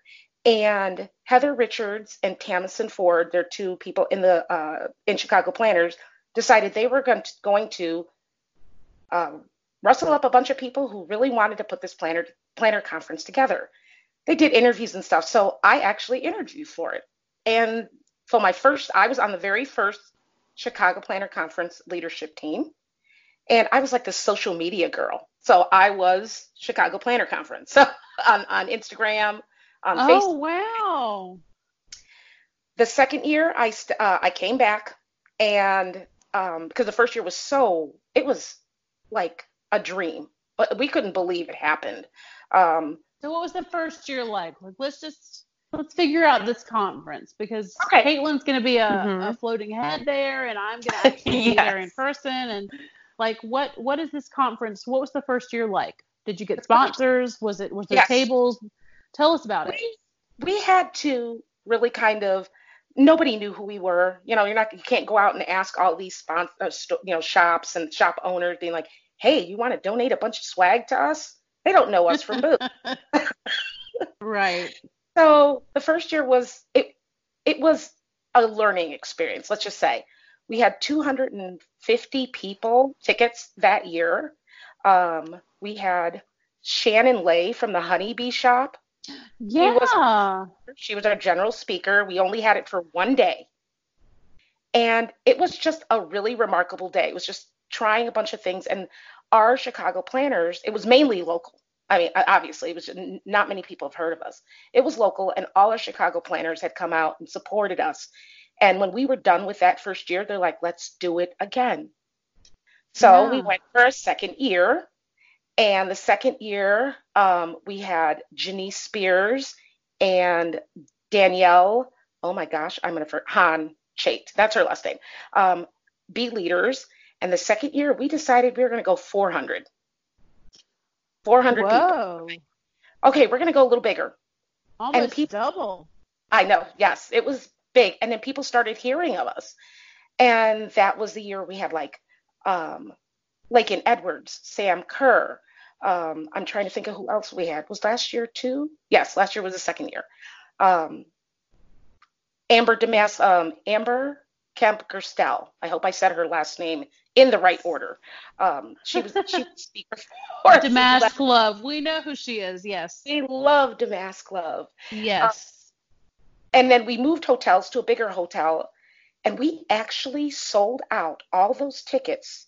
and Heather Richards and Tamison Ford, they're two people in the uh, in Chicago Planners, decided they were going to, going to um, rustle up a bunch of people who really wanted to put this planner planner conference together. They did interviews and stuff, so I actually interviewed for it. And so my first, I was on the very first Chicago Planner Conference leadership team, and I was like the social media girl. So I was Chicago Planner Conference (laughs) on on Instagram, on oh, Facebook. Oh, wow. The second year, I st- uh, I came back, and um, because the first year was so, it was like a dream. But we couldn't believe it happened. Um, So what was the first year like? Like let's just let's figure out this conference because Okay. Caitlin's gonna be a, Mhm. a floating head there and I'm gonna actually (laughs) be there in person and like what what is this conference? What was the first year like? Did you get sponsors? Was it was there Yes. tables? Tell us about it. we we had to really kind of nobody knew who we were you know you're not you can't go out and ask all these sponsor uh, you know shops and shop owners being like hey you want to donate a bunch of swag to us they don't know us from boo (laughs) Right. so the first year was it it was a learning experience let's just say we had 250 people tickets that year um, we had shannon lay from the honeybee shop Yeah. was- She was our general speaker. We only had it for one day. And it was just a really remarkable day. It was just trying a bunch of things. And our Chicago planners, it was mainly local. I mean, obviously, it was not many people have heard of us. It was local, and all our Chicago planners had come out and supported us. And when we were done with that first year, they're like, let's do it again. So we went for a second year. And the second year, um, we had Janice Spears and Danielle. Oh my gosh, I'm gonna for Han Chait. That's her last name. Um, be leaders. And the second year, we decided we were gonna go 400. 400 people. Whoa. Okay, we're gonna go a little bigger. Almost peop- double. I know, yes, it was big. And then people started hearing of us. And that was the year we had like um Lakin Edwards, Sam Kerr. Um, I'm trying to think of who else we had. Was last year too? Yes, last year was the second year. Um, Amber Demas, um, Amber Kemp Gerstel. I hope I said her last name in the right order. Um, she was she was speaker for. Damask Love. We know who she is. Yes. We love Damask Love. Yes. And then we moved hotels to a bigger hotel, and we actually sold out all those tickets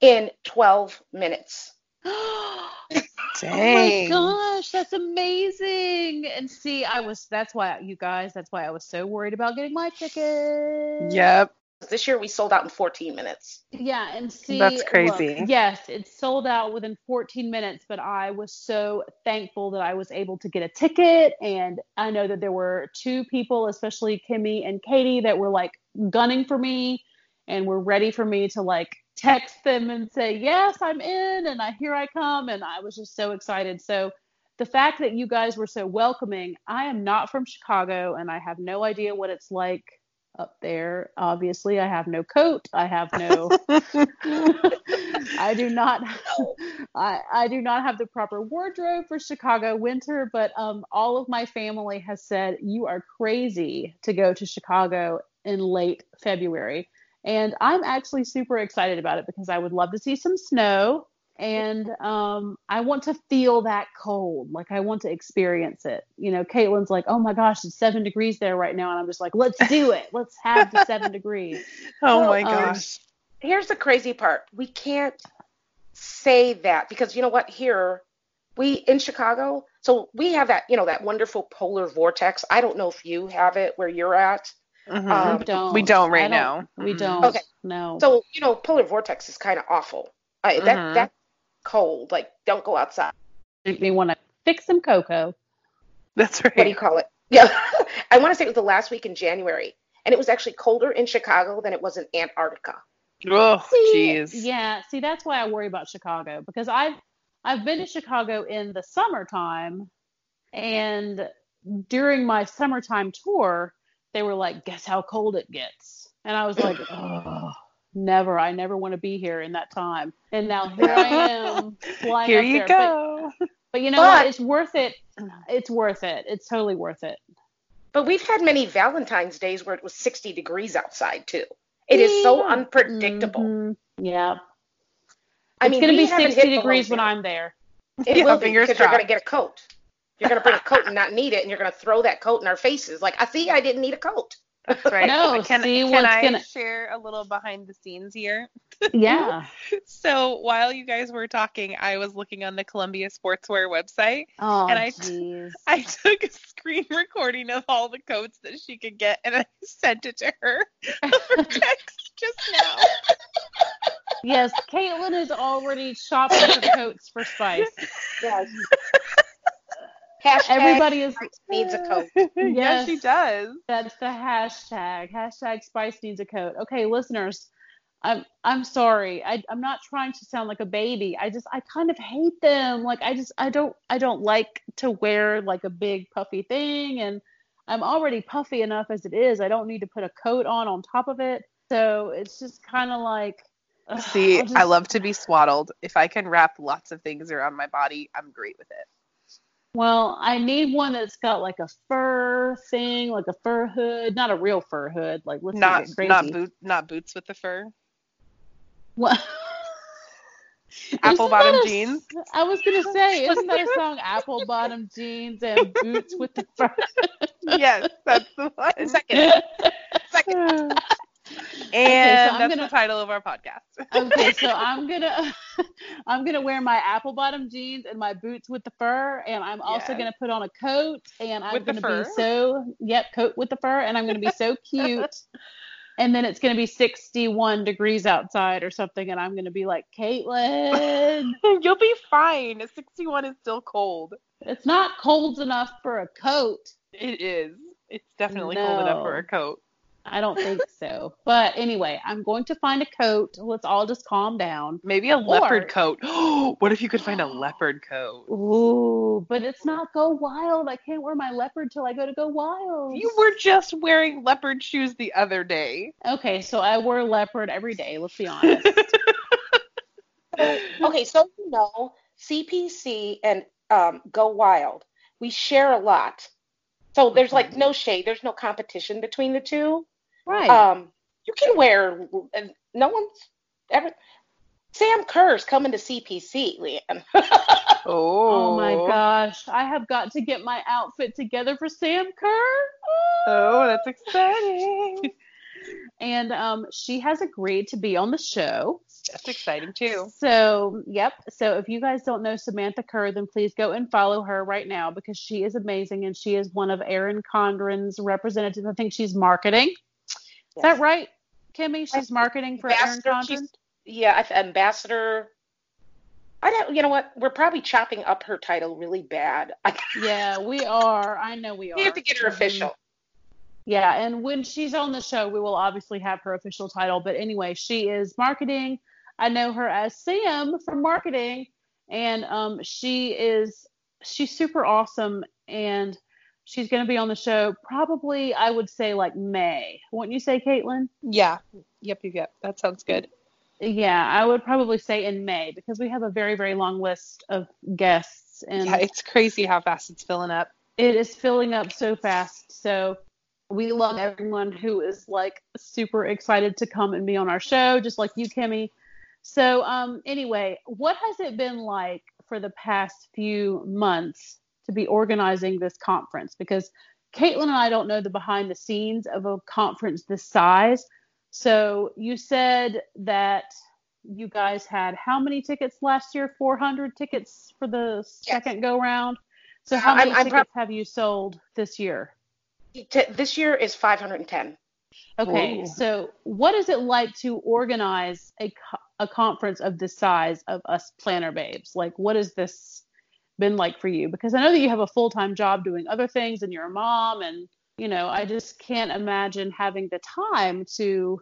in 12 minutes. Dang. (gasps) Oh my gosh, that's amazing. And see, I was that's why you guys, that's why I was so worried about getting my ticket. Yep. This year we sold out in 14 minutes. Yeah, and see That's look, crazy. yes, it sold out within 14 minutes, but I was so thankful that I was able to get a ticket and I know that there were two people, especially Kimmy and Katie that were like gunning for me and were ready for me to like text them and say, "Yes, I'm in and I here I come." And I was just so excited. So the fact that you guys were so welcoming, I am not from Chicago and I have no idea what it's like up there. Obviously, I have no coat. I have no (laughs) I do not I, I do not have the proper wardrobe for Chicago winter, but um, all of my family has said you are crazy to go to Chicago in late February. And I'm actually super excited about it because I would love to see some snow and um, I want to feel that cold. Like I want to experience it. You know, Caitlin's like, oh my gosh, it's seven degrees there right now. And I'm just like, let's do it. Let's have the seven (laughs) degrees. Oh my Um, gosh. Here's the crazy part. We can't say that because you know what? Here, we in Chicago, so we have that, you know, that wonderful polar vortex. I don't know if you have it where you're at. Mhm. um, we don't. we don't right I now. We Mhm. don't. Okay. No. So, you know, polar vortex is kind of awful. I, that Mhm. that's cold. Like, don't go outside. make me want to fix some cocoa. That's right. What do you call it? Yeah. (laughs) I want to say it was the last week in January. And it was actually colder in Chicago than it was in Antarctica. Oh, jeez. Yeah, see that's why I worry about Chicago because I've I've been to Chicago in the summertime and during my summertime tour they were like guess how cold it gets. And I was like, (clears throat) "Oh, never. I never want to be here in that time." And now (laughs) here I am flying Here up you there. But- go. But, you know But- what? It's worth it. It's worth it. It's totally worth it. But we've had many Valentine's days where it was 60 degrees outside, too. It is so unpredictable. Mhm. Yeah. I it's mean, gonna be 60 degrees when. I'm there. It (laughs) Yeah, will be because you're going to get a coat. You're going to bring a coat and not need it, and you're going to throw that coat in our faces. Like, I see, I didn't need a coat. That's right. No, can, see can what's I gonna- share a little behind the scenes here? (laughs) Yeah. So while you guys were talking, I was looking on the Columbia Sportswear website. Oh, And I- (laughs) I took a screen recording of all the coats that she could get, and I (laughs) sent it to her over text just now. yes, Caitlin is already shopping for coats for Spice. Yes. Hashtag Everybody is. needs a coat. (laughs) yes, she does. That's the hashtag. Hashtag Spice needs a coat. Okay, listeners, I'm I'm sorry. I I'm not trying to sound like a baby. I just I kind of hate them. Like I just I don't I don't like to wear like a big puffy thing, and I'm already puffy enough as it is. I don't need to put a coat on on top of it. So it's just kind of like. ugh, See, just- I love to be swaddled. If I can wrap lots of things around my body, I'm great with it. Well, I need one that's got like a fur thing, like a fur hood, not a real fur hood. Like let's not, Not crazy. not boot not boots with the fur. What? (laughs) Apple Isn't bottom a- jeans. I was gonna (laughs) say, isn't that a song? Apple bottom jeans and boots with the fur. (laughs) yes, that's the one. Second. Second. And I'm that's gonna- the title of our podcast. (laughs) okay, so (laughs) I'm gonna (laughs) I'm gonna wear my apple bottom jeans and my boots with the fur, and I'm also Yes. gonna put on a coat, and I'm With gonna be so yep, coat with the fur, and I'm gonna be so cute. And then it's gonna be 61 degrees outside or something, and I'm gonna be like, Caitlin, You'll be fine. 61 is still cold. it's not cold enough for a coat. It is. It's definitely cold enough for a coat. I don't think so. But anyway, I'm going to find a coat. Let's all just calm down. Maybe a leopard Or- coat. (gasps) what if you could find a (gasps) leopard coat? Ooh, but it's not go wild. I can't wear my leopard till I go to go wild. You were just wearing leopard shoes the other day. Okay, so I wear leopard every day, let's be honest. (laughs) okay, so you know, CPC and um, Go Wild, we share a lot. So there's like no shade, there's no competition between the two. Right. Um, you can wear, no one's ever. Sam Kerr's coming to CPC, Leanne. (laughs) oh my gosh. I have got to get my outfit together for Sam Kerr. Oh, that's exciting. (laughs) And um she has agreed to be on the show. That's exciting too. So, yep. So, if you guys don't know Samantha Kerr, then please go and follow her right now because she is amazing and she is one of Erin Condren's representatives. I think she's marketing. Is that right, Kimmy? She's marketing for Erin Ambassador, Condren. yeah, ambassador. I don't. You know what? We're probably chopping up her title really bad. (laughs) Yeah, we are. I know we are. we have to get her official. Yeah, and when she's on the show, we will obviously have her official title. But anyway, she is marketing. I know her as Sam from marketing, and um, she is she's super awesome, and she's going to be on the show probably I would say like May. Wouldn't you say, Caitlin? Yeah. Yep, yep, yep. That sounds good. Yeah, I would probably say in May because we have a very very long list of guests, and Yeah, it's crazy how fast it's filling up. it is filling up so fast. So we love everyone who is like super excited to come and be on our show, just like you, Kimmy. So um, anyway, what has it been like for the past few months to be organizing this conference? Because Caitlin and I don't know the behind the scenes of a conference this size. So you said that you guys had how many tickets last year? 400 tickets for the second go round. So uh, how I'm- many I'm tickets prob- have you sold this year? T- This year is 510. Okay, Ooh. so what is it like to organize a co- a conference of this size of us planner babes? Like, what is this been like for you? Because I know that you have a full time job doing other things, and you're a mom, and you know, I just can't imagine having the time to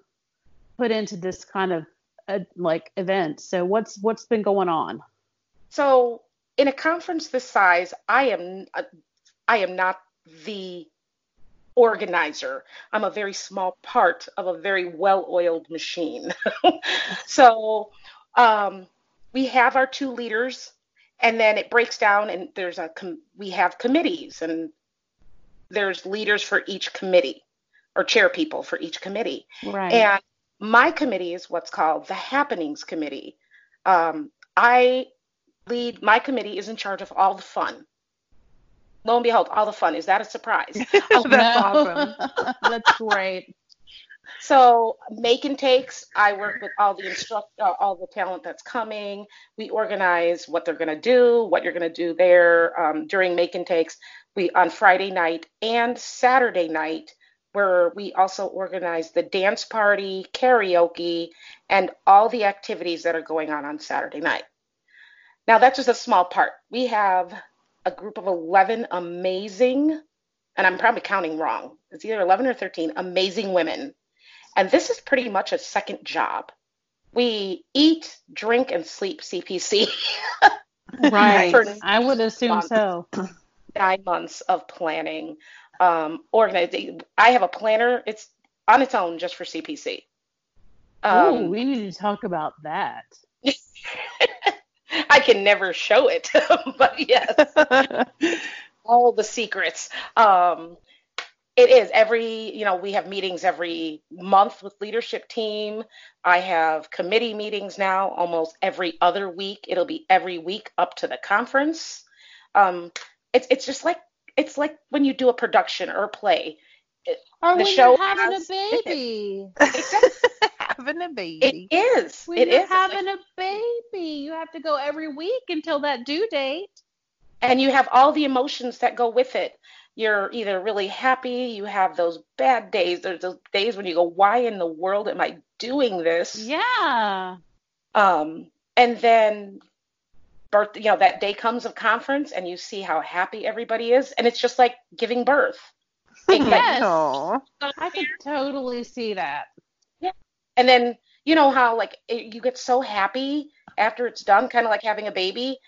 put into this kind of uh like event. So what's what's been going on? So in a conference this size, I am uh, I am not the organizer. I'm a very small part of a very well-oiled machine. (laughs) so um, we have our two leaders, and then it breaks down, and there's a com- we have committees, and there's leaders for each committee, or chair people for each committee. Right. And my committee is what's called the Happenings Committee. Um, I lead my committee is in charge of all the fun. Lo and behold, all the fun. Is that a surprise? Oh, (laughs) that's awesome. (laughs) That's great. So make and takes. I work with all the instruct, uh, all the talent that's coming. We organize what they're going to do, what you're going to do there um, during make and takes. We on Friday night and Saturday night, where we also organize the dance party, karaoke, and all the activities that are going on on Saturday night. Now that's just a small part. We have a group of 11 amazing, and I'm probably counting wrong. It's either 11 or 13 amazing women and this is pretty much a second job. We eat, drink, and sleep CPC. (laughs) Right. I would assume months. so. Nine months of planning. Um, organizing. I have a planner. It's on its own just for CPC. Oh, Um, we need to talk about that. (laughs) I can never show it, (laughs) but yes. all the secrets. Um, it is every, you know, we have meetings every month with leadership team. I have committee meetings now almost every other week. It'll be every week up to the conference. Um, it's it's just like it's like when you do a production or a play. Or The show having has- a baby. (laughs) Having a baby. is. When it you're is. It's like- having a baby, you have to go every week until that due date. and you have all the emotions that go with it. You're either really happy, you have those bad days. There's those days when you go, "Why in the world am I doing this?" Yeah. Um, and then birth, you know, that day comes of conference and you see how happy everybody is, and it's just like giving birth. (laughs) Yes. Aw. I can totally see that. Yeah. and then you know how like it, you get so happy after it's done, kind of like having a baby.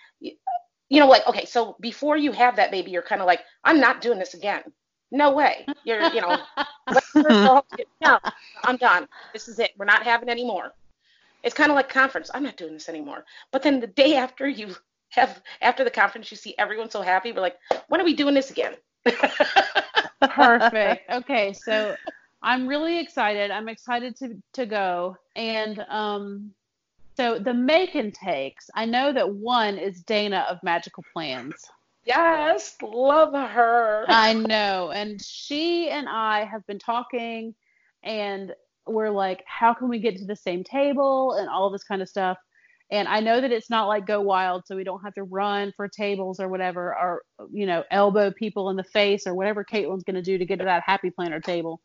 You, know, like okay, so before you have that baby, you're kind of like, I'm not doing this again. No way. You're, you know, (laughs) let's first go- no, I'm done. This is it. We're not having any more. It's kind of like conference. I'm not doing this anymore. But then the day after you have after the conference, you see everyone so happy. We're like, when are we doing this again? (laughs) Perfect. Okay, so I'm really excited. I'm excited to to go. And um so the make and takes, I know that one is Dana of Magical Plans. yes, love her. I know. And she and I have been talking and we're like, how can we get to the same table and all this kind of stuff. And I know that it's not like go wild, so we don't have to run for tables or whatever, or you know, elbow people in the face or whatever Caitlin's gonna do to get to that happy planner table.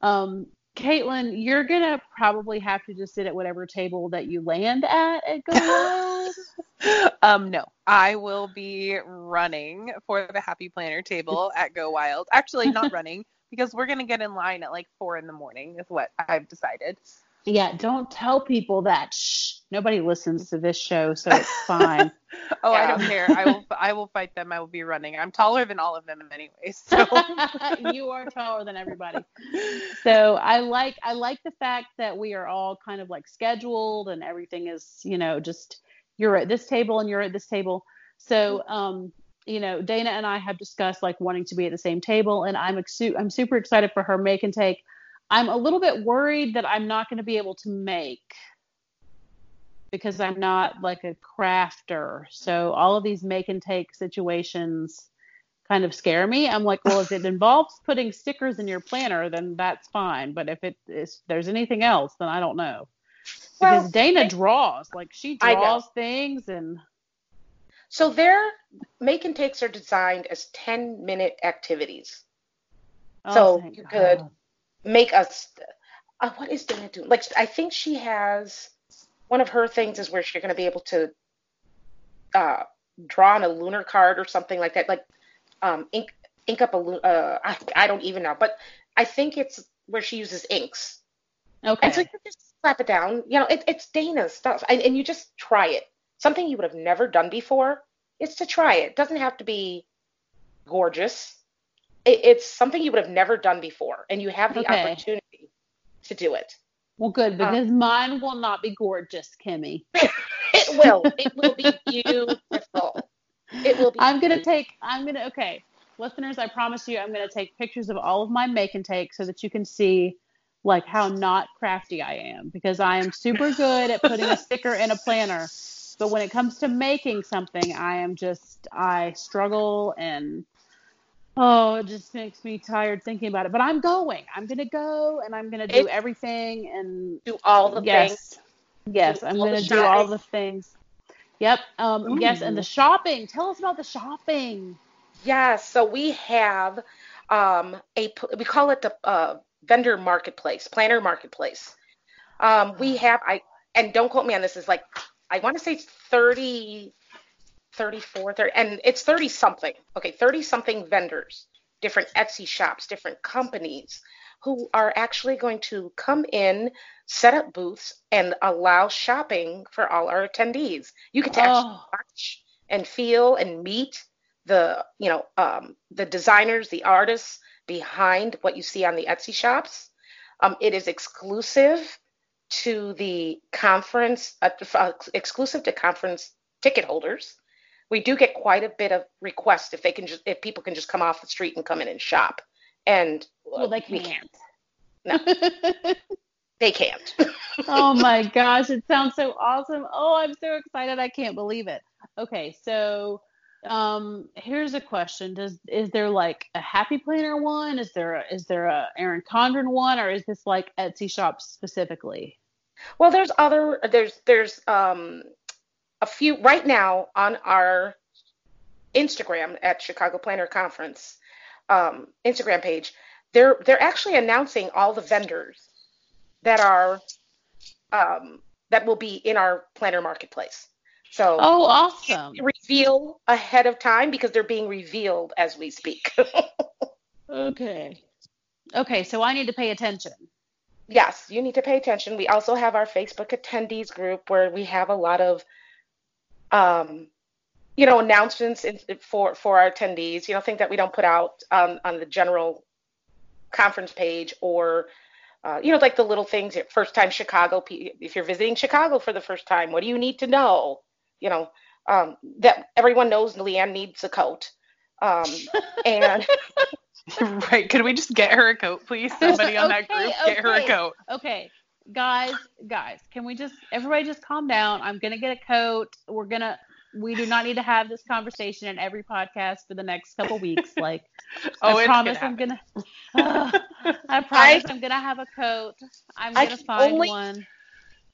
Um, Caitlin, you're gonna probably have to just sit at whatever table that you land at at Go Wild. (laughs) um, no, I will be running for the Happy Planner table (laughs) at Go Wild. Actually, not running because we're gonna get in line at like four in the morning. Is what I've decided. Yeah, don't tell people that. Shh. Nobody listens to this show, so it's (laughs) fine. Oh, I don't care. I will. I will fight them. I will be running. I'm taller than all of them anyway. So (laughs) you are taller than everybody. So I like I like the fact that we are all kind of like scheduled and everything is, you know, just you're at this table and you're at this table. So um, you know, Dana and I have discussed like wanting to be at the same table and I'm exu- I'm super excited for her make and take. I'm a little bit worried that I'm not going to be able to make because I'm not like a crafter. So all of these make and take situations kind of scare me. I'm like, well, if it (laughs) involves putting stickers in your planner, then that's fine. But if it is there's anything else, then I don't know. Because Well, Dana draws, like she draws things and So their make and takes are designed as 10 minute activities. oh, So you God. could make us uh, what is Dana doing? Like I think she has one of her things is where she's going to be able to uh, draw on a lunar card or something like that, like um, ink ink up a uh, I, I don't even know, but I think it's where she uses inks. Okay. And so you just slap it down. You know, it, it's Dana's stuff, and, and you just try it. Something you would have never done before. is to try it. It doesn't have to be gorgeous. It, it's something you would have never done before, and you have the Okay. opportunity to do it. well, good uh, because mine will not be gorgeous, Kimmy. (laughs) It will. it will be (laughs) beautiful. It will be. I'm gonna take. I'm gonna. Okay, listeners, I promise you, I'm gonna take pictures of all of my make and take so that you can see like how not crafty I am because I am super good at putting a (laughs) sticker in a planner. But when it comes to making something, I am just I struggle and oh, it just makes me tired thinking about it. But I'm going. I'm gonna go and I'm gonna do It- everything and Do all the yes, things. yes, Do I'm gonna do all the things. Yep. Um, yes, and the shopping. Tell us about the shopping. Yeah, so we have um, a p- we call it the uh, vendor marketplace, planner marketplace. Um, we have I and don't quote me on this. Is like I want to say 30, 34, 30, and it's 30 something. Okay, 30 something vendors, different Etsy shops, different companies who are actually going to come in, set up booths, and allow shopping for all our attendees. You get to actually Oh. watch and feel and meet the you know um, the designers, the artists behind what you see on the Etsy shops. Um, it is exclusive to the conference, uh, uh, exclusive to conference ticket holders. We do get quite a bit of requests if they can just if people can just come off the street and come in and shop, and Well, they we can't. No. (laughs) They can't. (laughs) oh my gosh, it sounds so awesome. Oh, I'm so excited. I can't believe it. Okay, so um here's a question. Does is there like a happy planner one? Is there a, is there a Erin Condren one or is this like Etsy shop specifically? Well, there's other there's there's um a few right now on our Instagram at Chicago Planner Conference um, Instagram page. They're they're actually announcing all the vendors that are um, that will be in our planner marketplace. So Oh, awesome. reveal ahead of time because they're being revealed as we speak. (laughs) Okay. Okay, so I need to pay attention. yes, you need to pay attention. We also have our Facebook attendees group where we have a lot of, um, you know, announcements in, for for our attendees. You know, things that we don't put out on on the general conference page or. Uh, you know, like the little things. First time Chicago. pe- If you're visiting Chicago for the first time, what do you need to know? You know, um, that everyone knows Leanne needs a coat. Um, (laughs) and right. Could we just get her a coat, please? Somebody on (laughs) that Okay, group, get her a coat. Okay, guys, guys, can we just everybody just calm down? I'm gonna get a coat. We're gonna. We do not need to have this conversation in every podcast for the next couple weeks. (laughs) Like, Oh, I promise gonna I'm (laughs) gonna. Uh, I promise I'm gonna have a coat. I'm gonna can find only- one.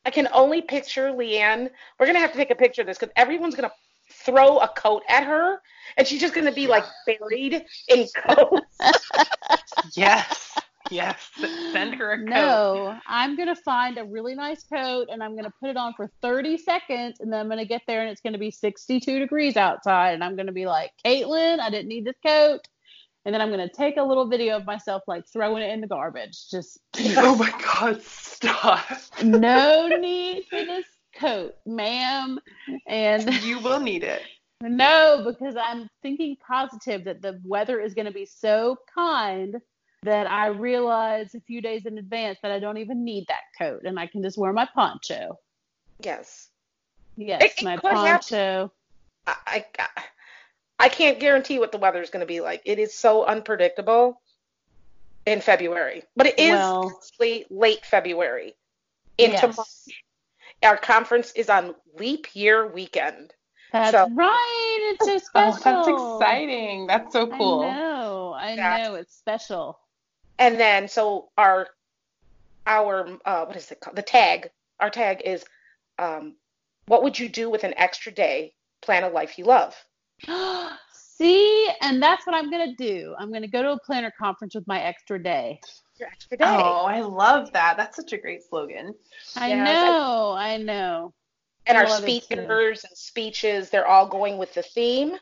I can only picture Leanne. We're gonna have to take a picture of this because everyone's gonna throw a coat at her, and she's just gonna be like buried in coats. (laughs) Yes. (laughs) Yes. Send her a coat. No, I'm gonna find a really nice coat and I'm gonna put it on for 30 seconds, and then I'm gonna get there and it's gonna be 62 degrees outside, and I'm gonna be like, Caitlin, I didn't need this coat. And then I'm gonna take a little video of myself like throwing it in the garbage. Just (laughs) Oh my God! Stop. (laughs) no need for this coat, ma'am. And You will need it. no, because I'm thinking positive that the weather is going to be so kind that I realize a few days in advance that I don't even need that coat and I can just wear my poncho. yes, Yes, It- it my could poncho. I, I I can't guarantee what the weather is gonna be like. It is so unpredictable in February, but it is Well- actually late February into Yes. March. Our conference is on leap year weekend. That's So- right. It's so special. (laughs) Oh, that's exciting. That's so cool. I know. I Yeah. know. It's special. And then so our our uh, what is it called? The tag. Our tag is um, what would you do with an extra day? Plan a life you love. (gasps) See, and that's what I'm gonna do. I'm gonna go to a planner conference with my extra day. Your extra day. Oh, I love that. That's such a great slogan. I Yes, know. I know. and our love it too. speakers and speeches, they're all going with the theme.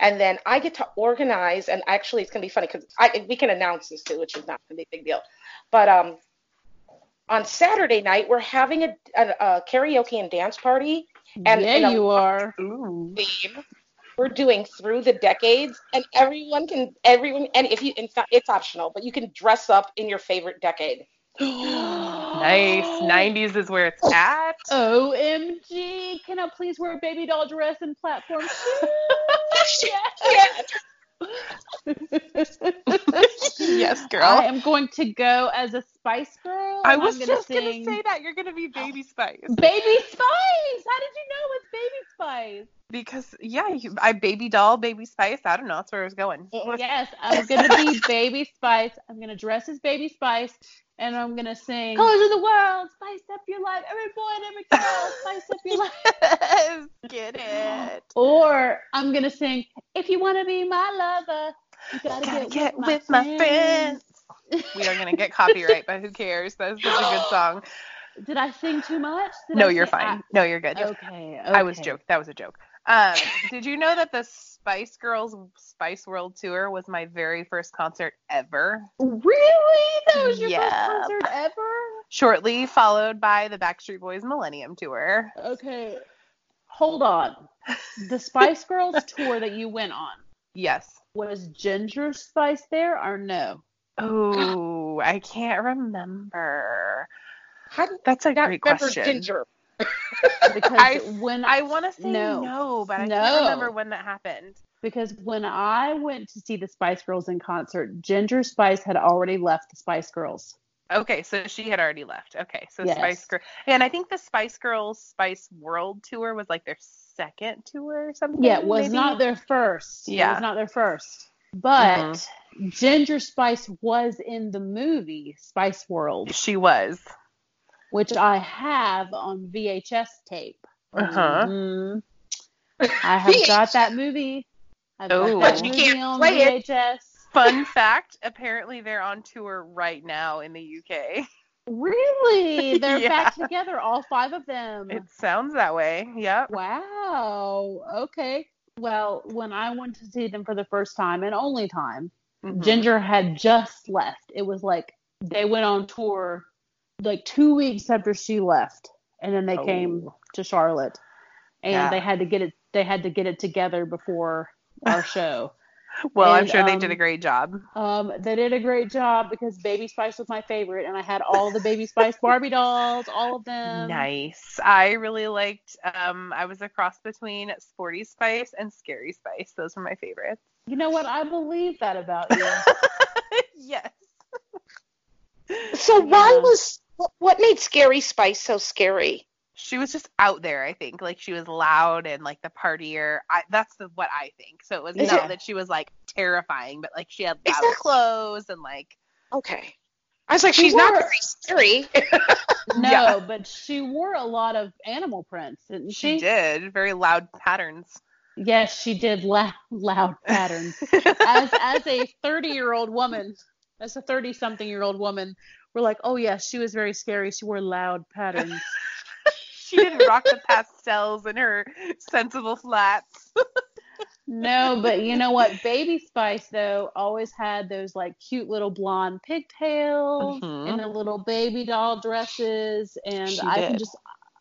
And then I get to organize, and actually, it's gonna be funny because we can announce this too, which is not gonna be a big deal. But um, on Saturday night, we're having a, a, a karaoke and dance party. And yeah, you are. Theme. We're doing through the decades, and everyone can everyone and if you in fact it's optional, but you can dress up in your favorite decade. (gasps) Nice. 90s is where it's at. OMG! Can I please wear a baby doll dress and platform shoes? Yeah. (laughs) yes, girl. I am going to go as a Spice Girl. I was gonna just sing gonna say that you're gonna be Baby Spice Baby Spice. How did you know it's Baby Spice? because yeah, you, I baby doll, Baby Spice. I don't know. That's where I was going. Yes, I'm gonna be Baby Spice. I'm gonna dress as Baby Spice, and I'm gonna sing "Colors of the World," spice up your life, every boy and every girl, (laughs) spice up your life. Get (gasps) it? Or I'm gonna sing "If you wanna be my lover, you gotta, Gotta get, get with, with my, my friends." We are gonna get copyright, but who cares? That's such a good song. (gasps) Did I sing too much? Did No, I you're fine. No, you're good. I, okay, I was okay. joke. That was a joke. Um, did you know that the Spice Girls Spice World Tour was my very first concert ever? Really? That was your Yep. first concert ever? Shortly followed by the Backstreet Boys Millennium Tour. Okay. Hold on. The Spice (laughs) Girls tour that you went on, Yes. was Ginger Spice there or no? Oh, I can't remember. How did That's a great question. Ginger? Because (laughs) I- when I want to say No. no, but I No. can't remember when that happened. because when I went to see the Spice Girls in concert, Ginger Spice had already left the Spice Girls. Okay, so she had already left. Okay, so Yes. Spice Girl, and I think the Spice Girls Spice World tour was like their second tour or something. Yeah, it was maybe? not their first. Yeah, It was not their first. But Mhm. Ginger Spice was in the movie Spice World, She was. Which I have on VHS tape. Uh-huh. Mhm. I have got that movie. I've Oh. got that But you can't on play it. Fun fact: apparently they're on tour right now in the UK. Really? They're (laughs) Yeah. back together, all five of them. It sounds that way. Yep. Wow. Okay. Well, when I went to see them for the first time and only time, Mhm. Ginger had just left. It was like they went on tour like two weeks after she left, and then they came Oh. to Charlotte, and Yeah. they had to get it. They had to get it together before our (laughs) show. Well, I'm and, sure they did a um, great job. Um, they did a great job because Baby Spice was my favorite, and I had all the Baby Spice Barbie dolls, all of them. nice. I really liked. Um, I was a cross between Sporty Spice and Scary Spice. Those were my favorites. You know what? I believe that about you. (laughs) yes. So why was what- what made Scary Spice so scary? She was just out there. I think like she was loud and like the partier. I, that's the, what I think. So it was Is not it- that she was like terrifying, but like she had loud that- clothes and like Okay. I was like, She she's not very scary. (laughs) No, Yeah. but she wore a lot of animal prints, didn't she? she did very loud patterns. Yes, she did loud, loud patterns. (laughs) as as a 30 year old woman, as a 30 something year old woman, we're like, oh yes, she was very scary. She wore loud patterns. (laughs) she didn't rock the pastels and her sensible flats. no, but you know what? Baby Spice though always had those like cute little blonde pigtails Mhm. and the little baby doll dresses, and She I can just.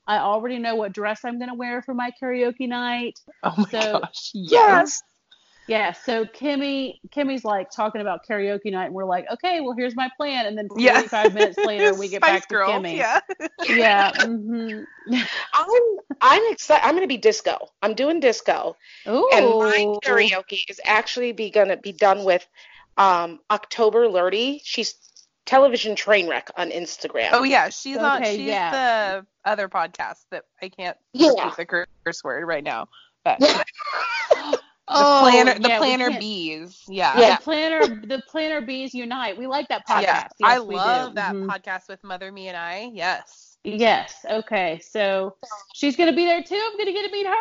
I already know what dress I'm gonna wear for my karaoke night. Oh my So- gosh. yes. Yeah, so Kimmy Kimmy's like talking about karaoke night and we're like, okay, well here's my plan and then Yeah. 45 minutes (laughs) later we get Spice back to Kimmy. Yeah. Yeah. (laughs) hmm I'm I'm excited. I'm gonna be disco. I'm doing disco, Ooh. and my karaoke is actually be gonna be done with um October Lurdy. She's television train wreck on Instagram. Oh yeah, she's on. Okay, She's yeah. the other podcast that I can't Yeah. the curse word right now. But Yeah. (laughs) the Oh, planner, the yeah, we planner can't- bees. Yeah. The planner the planner bees unite. We like that (laughs) podcast. Yeah. Yes, I we love do. that Mhm. podcast with Mother Me and I. Yes. Yes. Okay. So she's gonna be there too. I'm gonna get to meet her.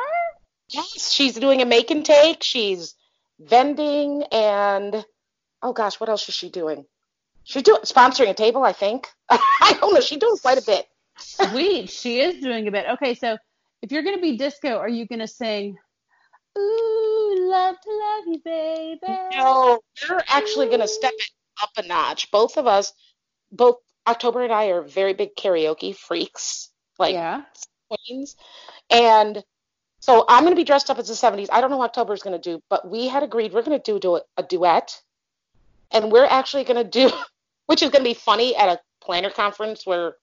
Yes, she's doing a make and take. She's vending and oh gosh, what else is she doing? She's doing sponsoring a table, I think. (laughs) I don't know. She's doing quite a bit. (laughs) Sweet. she is doing a bit. Okay, so if you're gonna be disco, are you gonna sing Ooh, love to love you, baby? No, we're actually going to step it up a notch. Both of us, both October and I are very big karaoke freaks, like yeah. queens. And so I'm going to be dressed up as the 70s. I don't know what October is going to do, but we had agreed we're going to do, do a, a duet. And we're actually going to do, (laughs) which is going to be funny at a planner conference where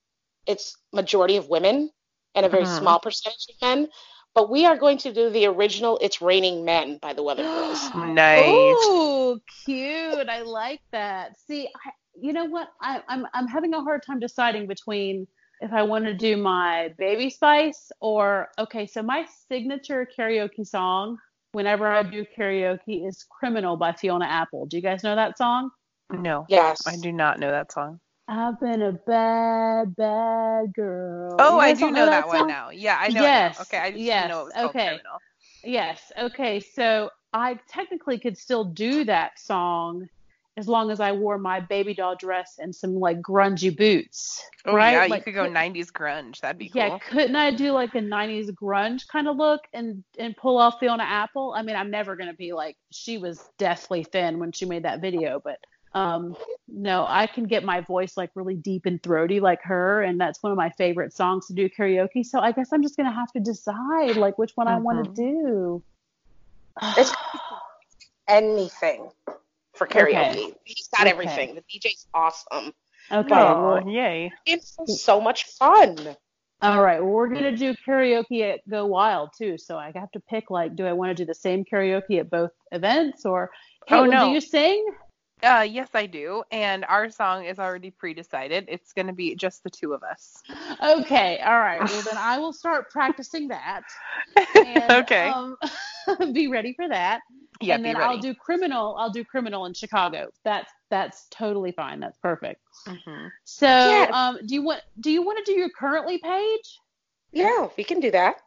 it's majority of women and a very Mhm. small percentage of men. But we are going to do the original "It's Raining Men" by the Weather Girls. (gasps) Nice. Oh, cute. I like that. See, I, you know what? I, I'm I'm having a hard time deciding between if I want to do my Baby Spice or okay. So my signature karaoke song, whenever I do karaoke, is "Criminal" by Fiona Apple. Do you guys know that song? No. Yes. I do not know that song. I've been a bad, bad girl. Oh, I do know that song? one now. Yeah, I know. Yes. Okay, I just yes, didn't know it was called okay. Criminal. Yes. Okay. So I technically could still do that song as long as I wore my baby doll dress and some like grungy boots. Oh right? yeah, you could go could- 90s grunge. That'd be cool. Yeah, couldn't I do like a '90s grunge kind of look and and pull off Fiona Apple? I mean, I'm never gonna be like she was deathly thin when she made that video, but um, no, I can get my voice like really deep and throaty like her, and that's one of my favorite songs to do karaoke. So I guess I'm just gonna have to decide like which one I want to do. It's anything for karaoke. Okay. He's got Okay. everything. The DJ's awesome. Okay, Aw, well, yay. It's so much fun. all right. Well, we're gonna do karaoke at Go Wild too, so I have to pick like, do I want to do the same karaoke at both events or? Oh, Caitlin, no. Do you sing? Uh, yes, I do. And our song is already pre-decided. It's going to be just the two of us. Okay, all right. Well, then (laughs) I will start practicing that. (laughs) And, okay. Um, (laughs) be ready for that. yeah, and then. I'll do criminal. I'll do criminal in Chicago. That's that's totally fine. That's perfect. hmm So, Yes. um, do you want do you want to do your currently page? Yeah, we can do that.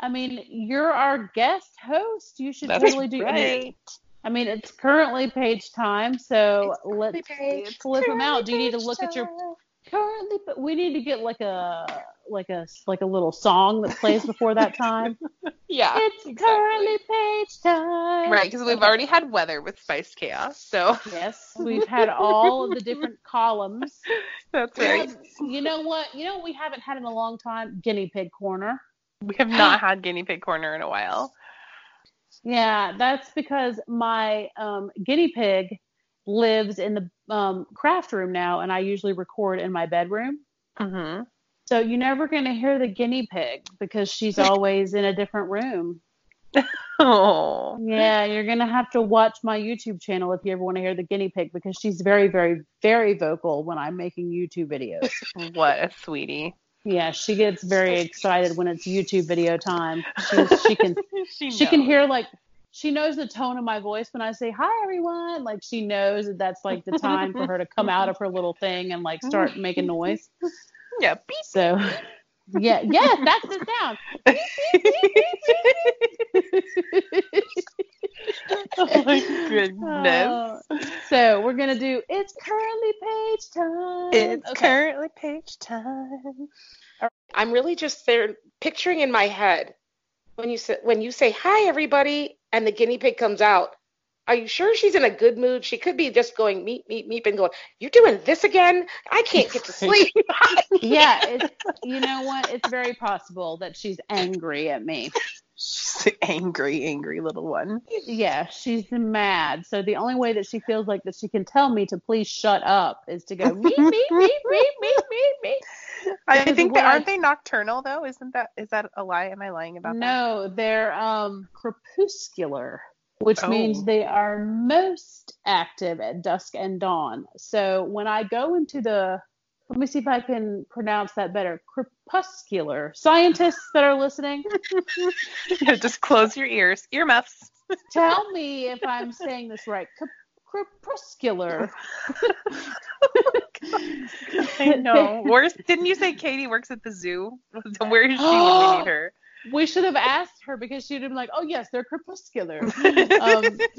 I mean, you're our guest host. You should That's totally do. I mean, right. I mean, it's currently page time, so let's flip them out. Do you need to look at your currently? But we need to get like a like a like a little song that plays before that time. (laughs) Yeah. It's exactly. currently page time. Right, because we've already had weather with Spice Chaos, so Yes, we've had all of the different (laughs) columns. that's right. have- you know what? You know what we haven't had in a long time? Guinea pig corner. We have not had guinea pig corner in a while. Yeah, that's because my um, guinea pig lives in the um, craft room now, and I usually record in my bedroom. Mm-hmm. So you're never going to hear the guinea pig because she's (laughs) always in a different room. (laughs) Oh. Yeah, you're going to have to watch my YouTube channel if you ever want to hear the guinea pig because she's very, very, very vocal when I'm making YouTube videos. (laughs) What a sweetie. Yeah, she gets very excited when it's YouTube video time. She, she can (laughs) she, she can hear like she knows the tone of my voice when I say hi everyone. Like she knows that that's like the time for her to come out of her little thing and like start making noise. (laughs) Yeah. Beep. So yeah, yes, that's the sound. (laughs) oh my goodness. Oh, so we're gonna do it's currently page time. It's Okay. currently page time. I'm really just there picturing in my head when you say when you say hi everybody and the guinea pig comes out. Are you sure she's in a good mood? She could be just going meep meep meep and going, "You're doing this again? I can't get to (laughs) sleep." yeah, it's you know what? It's very possible that she's angry at me. She's the angry, angry little one. Yeah, she's mad. So the only way that she feels like that she can tell me to please shut up is to go meep meep meep meep meep meep meep. I Because think what that I- aren't they nocturnal though? Isn't that is that a lie? Am I lying about that? No, they're um crepuscular, which oh. means Oh. they are most active at dusk and dawn. So when I go into the let me see if I can pronounce that better. Crepuscular. Scientists that are listening, (laughs) just close your ears, earmuffs. (laughs) tell me if I'm saying this right. Crep- Crepuscular. (laughs) I know. Where's didn't you say Katie works at the zoo? Where is she when we need (gasps) her? We should have asked her because she'd have been like, "Oh yes, they're crepuscular." (laughs) um, (laughs)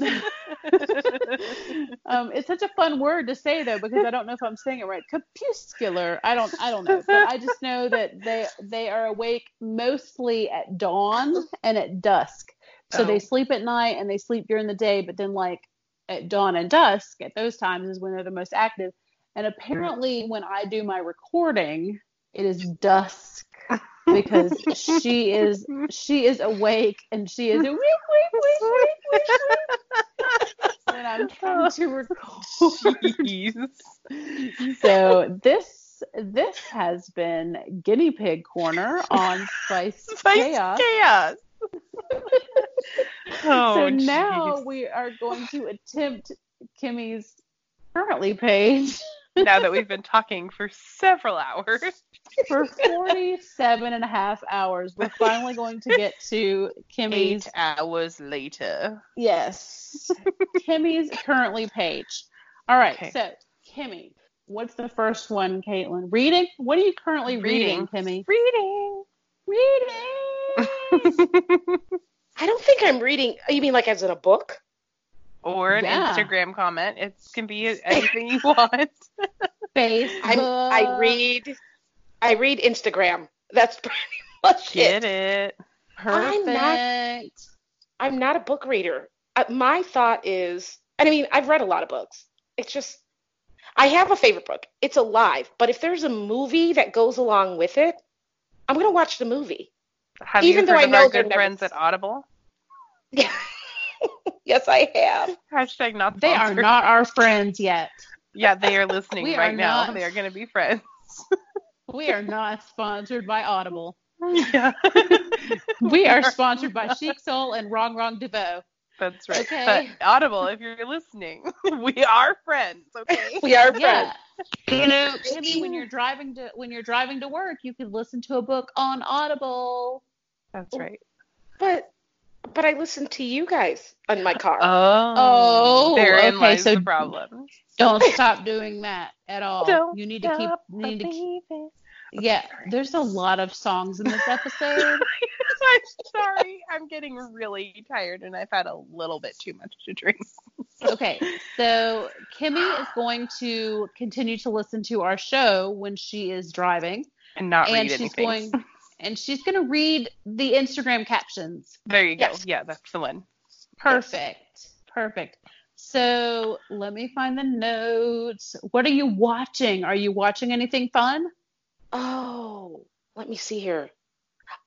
um, it's such a fun word to say though because I don't know if I'm saying it right. Crepuscular. I don't. I don't know. But I just know that they they are awake mostly at dawn and at dusk. So Oh. they sleep at night and they sleep during the day, but then like at dawn and dusk, at those times is when they're the most active. And apparently, when I do my recording, it is dusk because (laughs) she is she is awake and she is a weep weep weep weep weep when I'm trying to record. Jeez. So this this has been guinea pig corner on Spice Spice Chaos. chaos. (laughs) Oh, so now we are going to attempt Kimmy's currently page now that we've been talking for several hours. For 47 and a half hours. We're finally going to get to Kimmy's Eight hours later. Yes. Kimmy's currently page. All right. Okay. So, Kimmy, what's the first one, Caitlin? Reading? What are you currently reading, Kimmy? Reading. Reading. I don't think I'm reading. You mean like as in a book? or an Yeah. Instagram comment. It can be anything you want. (laughs) Facebook. I'm, I read. I read Instagram. That's (laughs) pretty much Get it. it. I'm not- Perfect. I'm not a book reader. Uh, my thought is, and I mean, I've read a lot of books. It's just, I have a favorite book. It's alive. But if there's a movie that goes along with it, I'm gonna watch the movie. Have Even you though heard I of know our they're good never- friends at Audible? Yeah. (laughs) yes, I have. Hashtag not They are not our friends yet. Yeah, they are listening (laughs) We are right now. not- They are going to be friends. We are not sponsored by Audible. yeah. (laughs) We are sponsored by (laughs) Chic Soul and Rongrong DeVoe. That's right. Okay. But Audible, if you're listening, (laughs) we are friends, okay? We are Yeah. friends. You know, Kimmy, when you're driving to when you're driving to work, you can listen to a book on Audible. That's right. But but I listen to you guys in my car. Oh. Oh, Therein okay, lies so- the problem. Don't stop doing that at all. Don't you need to keep. stop You need to keep yeah, there's a lot of songs in this episode. (laughs) I'm sorry. I'm getting really tired and I've had a little bit too much to drink. okay, so Kimmy is going to continue to listen to our show when she is driving, And not and she's anything. going (laughs) and she's going to read the Instagram captions. There you go. Yeah, that's the one. Perfect. Perfect. So let me find the notes. What are you watching? Are you watching anything fun? Oh, let me see here.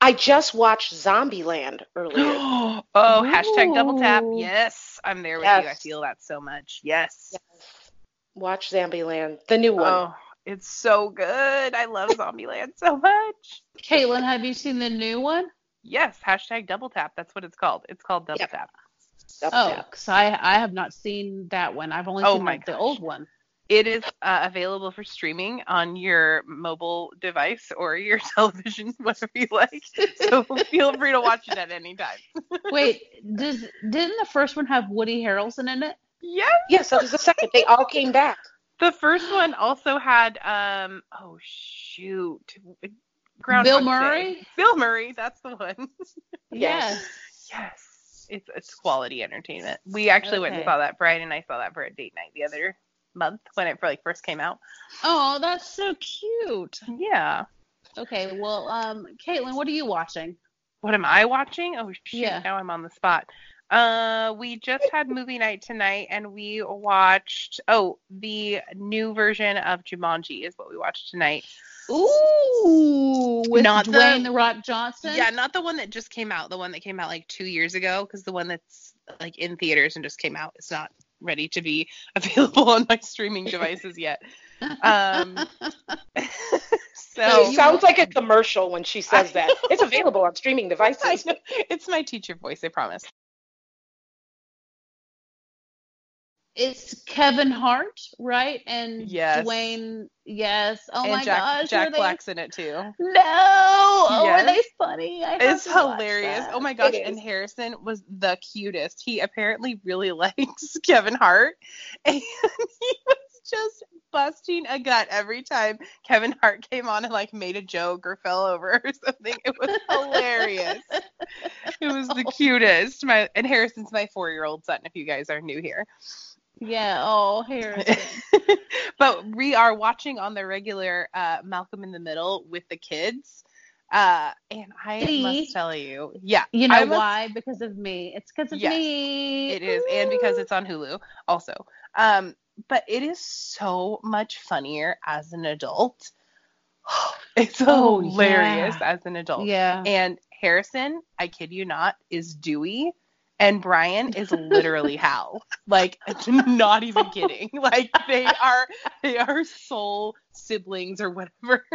I just watched Zombieland earlier. (gasps) oh, hashtag double tap. Yes, I'm there with you. I feel that so much. Yes. yes. Watch Zombieland, the new one. Oh, it's so good. I love (laughs) Zombieland so much. Caitlin, have you seen the new one? Yes, hashtag double tap. That's what it's called. It's called double Yep. tap. Double Oh, tap. because I I have not seen that one. I've only Oh seen my like, the old one. It is uh, available for streaming on your mobile device or your (laughs) television, (laughs) whatever you like. So (laughs) feel free to watch it at any time. Wait, does didn't the first one have Woody Harrelson in it? Yes. Yes, that was the second. They all came back. The first one also had um oh shoot. Bill Groundhog Day. Murray? Bill Murray, that's the one. Yes. yes. It's it's quality entertainment. We actually went and saw that. Brian and I saw that for a date night the other month when it like first came out. Oh, that's so cute. Yeah. Okay, well, um, Caitlin, what are you watching? What am I watching? Oh shoot, Yeah. now I'm on the spot. Uh we just had movie night tonight and we watched oh, the new version of Jumanji is what we watched tonight. Ooh, with Not the- the Rock Johnson. Yeah, not the one that just came out, the one that came out like 2 years ago cuz the one that's like in theaters and just came out is not ready to be (laughs) available on my streaming devices yet. Um (laughs) so It sounds like a (laughs) commercial when she says that. It's available on streaming I devices. know. It's my teacher voice, I promise. It's Kevin Hart, right? And Yes. Dwayne. Yes. Oh and my Jack gosh. Jack they... Black's in it too. No. Oh, Yes. are they funny? I It's hilarious. Oh my gosh. It And is. Harrison was the cutest. He apparently really (laughs) likes Kevin Hart. (laughs) And he was just busting a gut every time Kevin Hart came on and like made a joke or fell over (laughs) or something. It was hilarious. It was the cutest. My and Harrison's my four year old son, if you guys are new here. Yeah. Oh, Harrison. (laughs) but we are watching on the regular uh, Malcolm in the Middle with the kids. Uh, and I See? must tell you, yeah, You know must- why? Because of me. It's because of Yes, me. It is, and because it's on Hulu also. Um, but it is so much funnier as an adult. (sighs) It's Oh, hilarious yeah. as an adult. Yeah. And Harrison, I kid you not, is Dewey, and Brian is literally (laughs) Hal. Like, (laughs) not even kidding. (laughs) Like they are, they are soul siblings or whatever,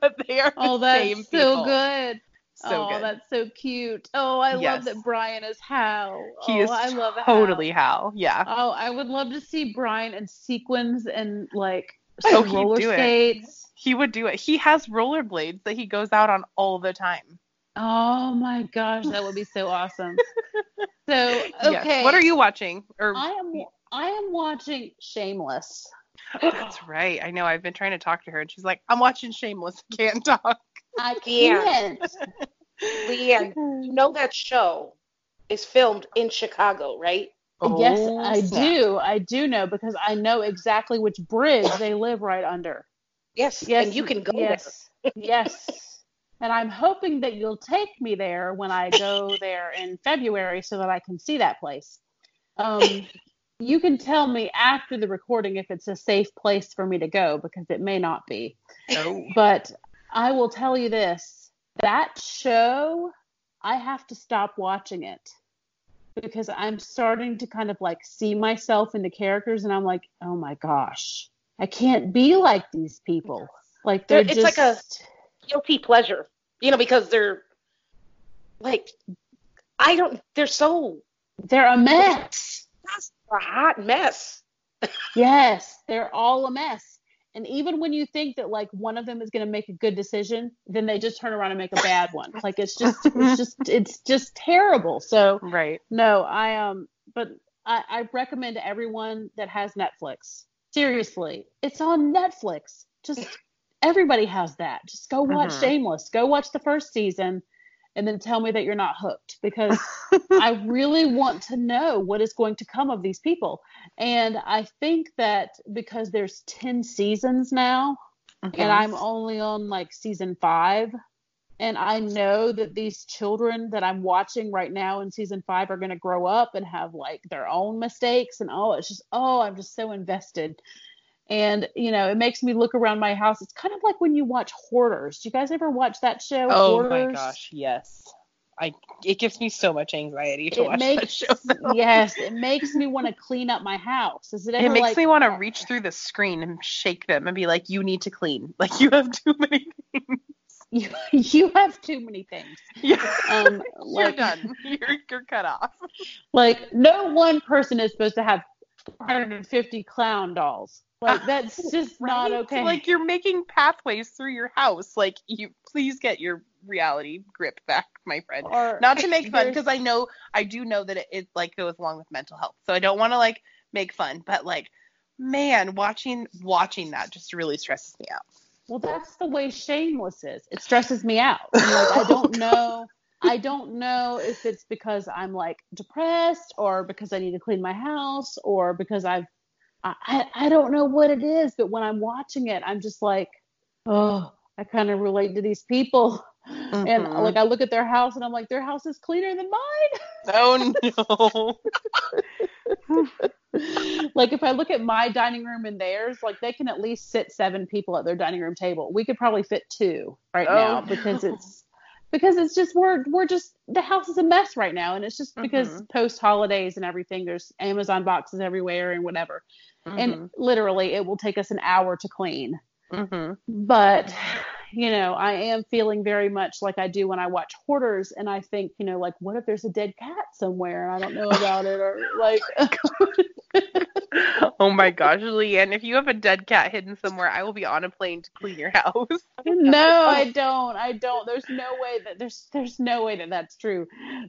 but they are Oh, the that's same so people. good. So oh, good. that's so cute. Oh, I Yes. love that Brian is Hal. He oh, is I love totally Hal. Hal. Yeah. Oh, I would love to see Brian in sequins and like Oh, roller do it. skates. He would do it. He has rollerblades that he goes out on all the time. Oh my gosh, that would be so awesome. (laughs) So Yes. okay, What are you watching? Or I am I am watching Shameless. (gasps) That's right. I know. I've been trying to talk to her, and she's like, "I'm watching Shameless. Can't talk." I (laughs) Yeah. can't. Leanne, you know that show is filmed in Chicago, right? yes, Oh, I snap. do. I do know because I know exactly which bridge they live right under. Yes. Yes, and you can go there. yes, yes. (laughs) And I'm hoping that you'll take me there when I go (laughs) there in February so that I can see that place. Um, you can tell me after the recording if it's a safe place for me to go because it may not be. Oh. But I will tell you this that show, I have to stop watching it because I'm starting to kind of like see myself in the characters and I'm like, oh my gosh, I can't be like these people. Like they're It's just like a- Guilty pleasure, you know, because they're like, I don't, they're so, they're a mess. that's a hot mess. (laughs) Yes, they're all a mess. And even when you think that like one of them is going to make a good decision, then they just turn around and make a bad one. Like it's just it's just it's just terrible. So Right. No, I um, but I, I recommend to everyone that has Netflix. Seriously, it's on Netflix. Just everybody has that. Just go watch Mhm. Shameless. Go watch the first season, and then tell me that you're not hooked because (laughs) I really want to know what is going to come of these people. And I think that because there's ten seasons now, Mhm. and I'm only on like season five. And I know that these children that I'm watching right now in season five are going to grow up and have like their own mistakes. And oh, it's just, oh, I'm just so invested. And, you know, it makes me look around my house. It's kind of like when you watch Hoarders. Do you guys ever watch that show? Oh Hoarders? my gosh, yes. I it gives me so much anxiety to It watch that show. though. yes, it makes me want to clean up my house. Is it ever It makes like, me want to reach through the screen and shake them and be like, "You need to clean. (laughs) Like you have too many things. (laughs) you, you have too many things. (laughs) Yeah, Um, you're done. You're you're cut off." Like no one person is supposed to have 450 clown dolls. Like (laughs) that's just not okay. Like you're making pathways through your house. Like you, please get your reality grip back, my friend. or Not to make fun, (laughs) because I know I do know that it, it like goes along with mental health. So I don't want to like make fun, but like, man, watching watching that just really stresses me out. well, that's the way Shameless is. It stresses me out. Like I (laughs) oh, don't know. I don't know if it's because I'm like depressed or because I need to clean my house or because I've I, I don't know what it is, but when I'm watching it, I'm just like, oh, I kind of relate to these people. And Mhm. like I look at their house and I'm like, their house is cleaner than mine. Oh (laughs) no. like if I look at my dining room and theirs, like they can at least sit seven people at their dining room table. We could probably fit two right Oh, now no. because it's because it's just we're we're just the house is a mess right now and it's just because Mhm. post holidays and everything there's Amazon boxes everywhere and whatever. Mm-hmm. And literally it will take us an hour to clean. hmm But you know, I am feeling very much like I do when I watch Hoarders and I think, you know, like what if there's a dead cat somewhere and I don't know (laughs) oh about it or like (laughs) oh my gosh, Leanne, if you have a dead cat hidden somewhere, I will be on a plane to clean your (laughs) house. no i don't i don't there's no way that there's there's no way that that's true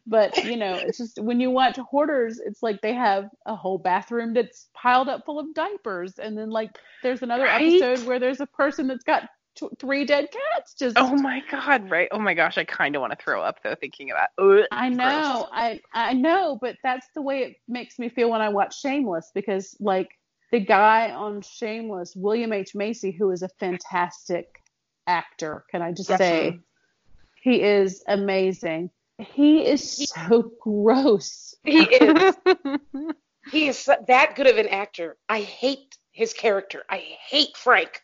but you know it's just when you watch hoarders it's like they have a whole bathroom that's piled up full of diapers and then like there's another Right? episode where there's a person that's got t- three dead cats just Oh my god, right? Oh my gosh, I kind of want to throw up though thinking about. Ugh, I gross. know, I I know, but that's the way it makes me feel when I watch Shameless because like the guy on Shameless, William H Macy, who is a fantastic actor, can I just say, he is amazing. He is so gross. He (laughs) is. he is that good of an actor. I hate his character. I hate Frank.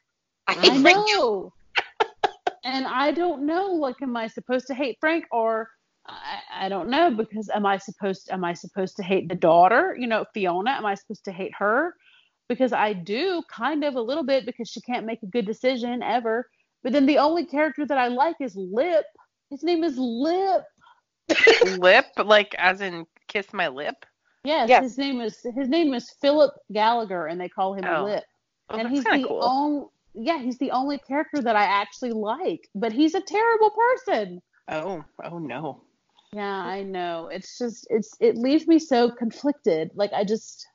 I hate I Frank. know. (laughs) and I don't know. Like, am I supposed to hate Frank or I, I don't know because am I supposed am I supposed to hate the daughter? You know, Fiona. Am I supposed to hate her? Because I do kind of a little bit because she can't make a good decision ever. But then the only character that I like is Lip. His name is Lip. (laughs) Lip, like as in kiss my lip. Yes, Yes. his name is his name is Philip Gallagher, and they call him Oh. Lip. Oh, and that's he's kind the of cool. only yeah, he's the only character that I actually like, but he's a terrible person. Oh, oh no. Yeah, I know. It's just it's it leaves me so conflicted. Like I just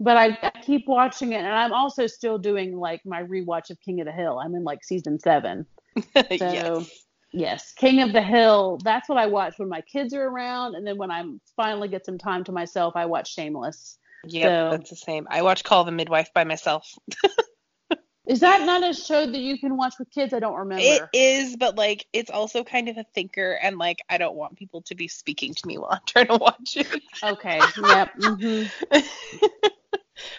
but I, I keep watching it and I'm also still doing like my rewatch of King of the Hill. I'm in like season 7. (laughs) yes. Yes, King of the Hill. That's what I watch when my kids are around and then when I'm finally get some time to myself, I watch Shameless. Yeah, So- that's the same. I watch Call the Midwife by myself. (laughs) Is that not a show that you can watch with kids? I don't remember. It is, but like it's also kind of a thinker, and like I don't want people to be speaking to me while I'm trying to watch it. Okay. (laughs) Yep. hmm (laughs)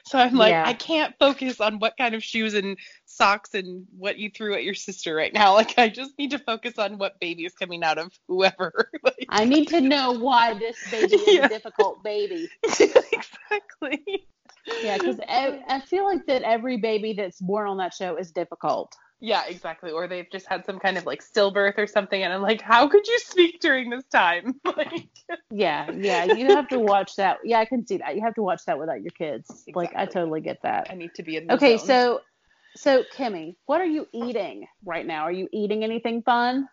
so I'm like, Yeah. I can't focus on what kind of shoes and socks and what you threw at your sister right now. (laughs) Like I just need to focus on what baby is coming out of whoever. Like- I need to know why this baby is Yeah. a difficult baby. exactly. Yeah, because I feel like that every baby that's born on that show is difficult. Yeah, exactly. Or they've just had some kind of like stillbirth or something, and I'm like, how could you speak during this time? (laughs) Like, Yeah, yeah, you have to watch that. Yeah, I can see that. You have to watch that without your kids. Like, I totally get that. I need to be in the Okay, zone. so, so Kimmy, what are you eating right now? Are you eating anything fun?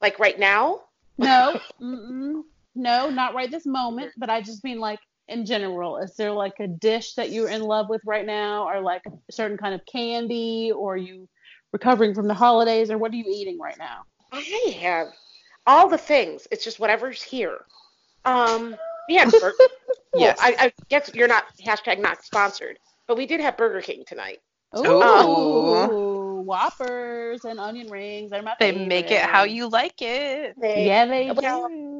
Like right now? No, (laughs) mm-mm, no, not right this moment. But I just mean like in general. Is there like a dish that you're in love with right now, or like a certain kind of candy, or are you recovering from the holidays, or what are you eating right now? I have all the things. It's just whatever's here. Um, we had Burger. (laughs) Yes. I, I guess you're not hashtag not sponsored, but we did have Burger King tonight. Ooh, Whoppers and onion rings. They're my they make it how you like it. They, Yeah, they Well, do.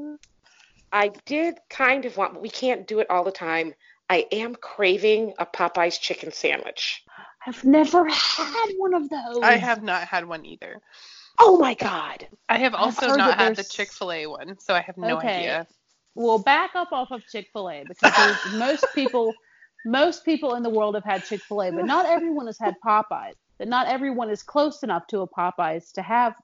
I did kind of want, but we can't do it all the time. I am craving a Popeyes chicken sandwich. I've never had one of those. I have not had one either. Oh my god! I have also not that had the Chick Fil A one, so I have no Okay. idea. Well, back up off of Chick Fil A because (laughs) most people, most people in the world have had Chick Fil A, but not everyone has had Popeyes. That not everyone is close enough to a Popeyes to have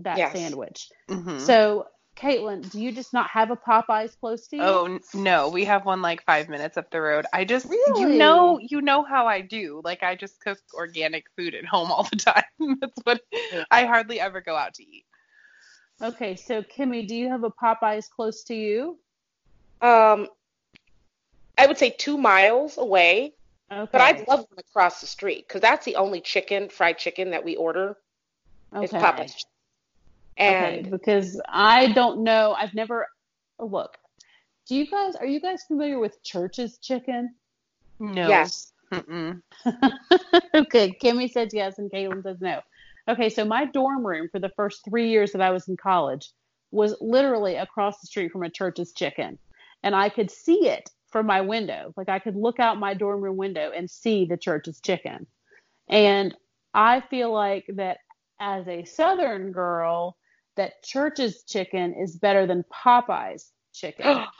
that Yes. sandwich. Mhm. So, Caitlin, do you just not have a Popeyes close to you? Oh n- no, we have one like five minutes up the road. I just you know you know how I do. Like I just cook organic food at home all the (laughs) time. That's what I hardly ever go out to eat. Okay, so Kimmy, do you have a Popeyes close to you? Um, I would say two miles away, Okay. but I'd love one across the street because that's the only chicken, fried chicken that we order is okay. Popeyes. Okay, because I don't know. I've never oh, look. Do you guys are you guys familiar with Church's chicken? No. yes, (laughs) okay, Kimmy says yes and Caitlin says no. Okay, so my dorm room for the first three years that I was in college was literally across the street from a Church's chicken, and I could see it from my window. Like I could look out my dorm room window and see the Church's chicken, and I feel like that as a Southern girl, that Church's chicken is better than Popeye's chicken. (gasps)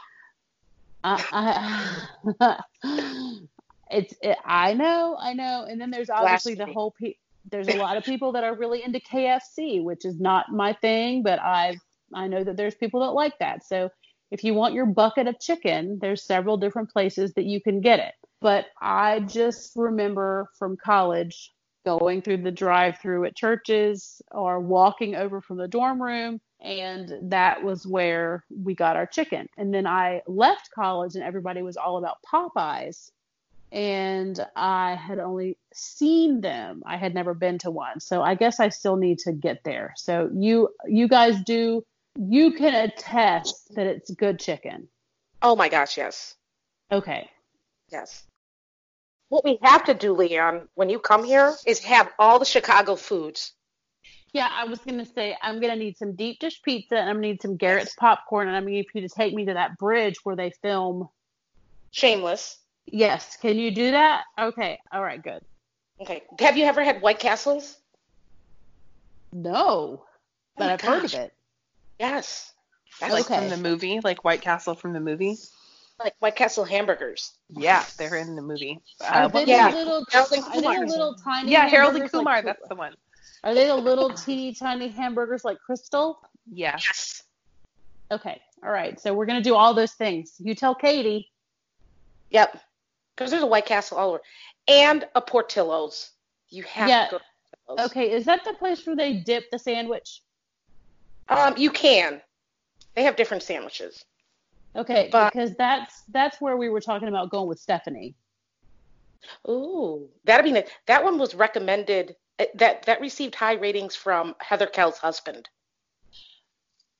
Uh, I, I, (laughs) it's it, I know, I know, and then there's obviously the whole pe- there's a lot of (laughs) people that are really into KFC, which is not my thing, but I I know that there's people that like that. So if you want your bucket of chicken, there's several different places that you can get it. But I just remember from college going through the drive-through at Church's or walking over from the dorm room and that was where we got our chicken. And then I left college and everybody was all about Popeyes and I had only seen them. I had never been to one. So I guess I still need to get there. So you you guys do you can attest that it's good chicken. oh my gosh, yes, Okay. yes. What we have to do, Leanne, when you come here, is have all the Chicago foods. Yeah, I was gonna say I'm gonna need some deep dish pizza and I'm gonna need some Garrett's popcorn and I'm gonna need you to take me to that bridge where they film. Shameless. Yes, can you do that? Okay, all right, good. Okay. Have you ever had White Castles? No, but oh my I've heard of it. Yes. That's Like Okay. from the movie, like White Castle from the movie. Like White Castle hamburgers. Yeah, they're in the movie. Are Uh, they yeah. little? Harold and Are they little tiny? yeah, Harold and hamburgers like Kumar, that's the one. Are they the little teeny tiny hamburgers like Krystal? Yes. Yes. Okay. All right. So we're gonna do all those things. You tell Katie. Yep. Because there's a White Castle all over. And a Portillo's. You have Yeah. to go to Portillo's. Okay. Is that the place where they dip the sandwich? Um, you can. They have different sandwiches. Okay, But- because that's that's where we were talking about going with Stephanie. Ooh, that'd be nice. That one was recommended. uh, That that received high ratings from Heather Kell's husband.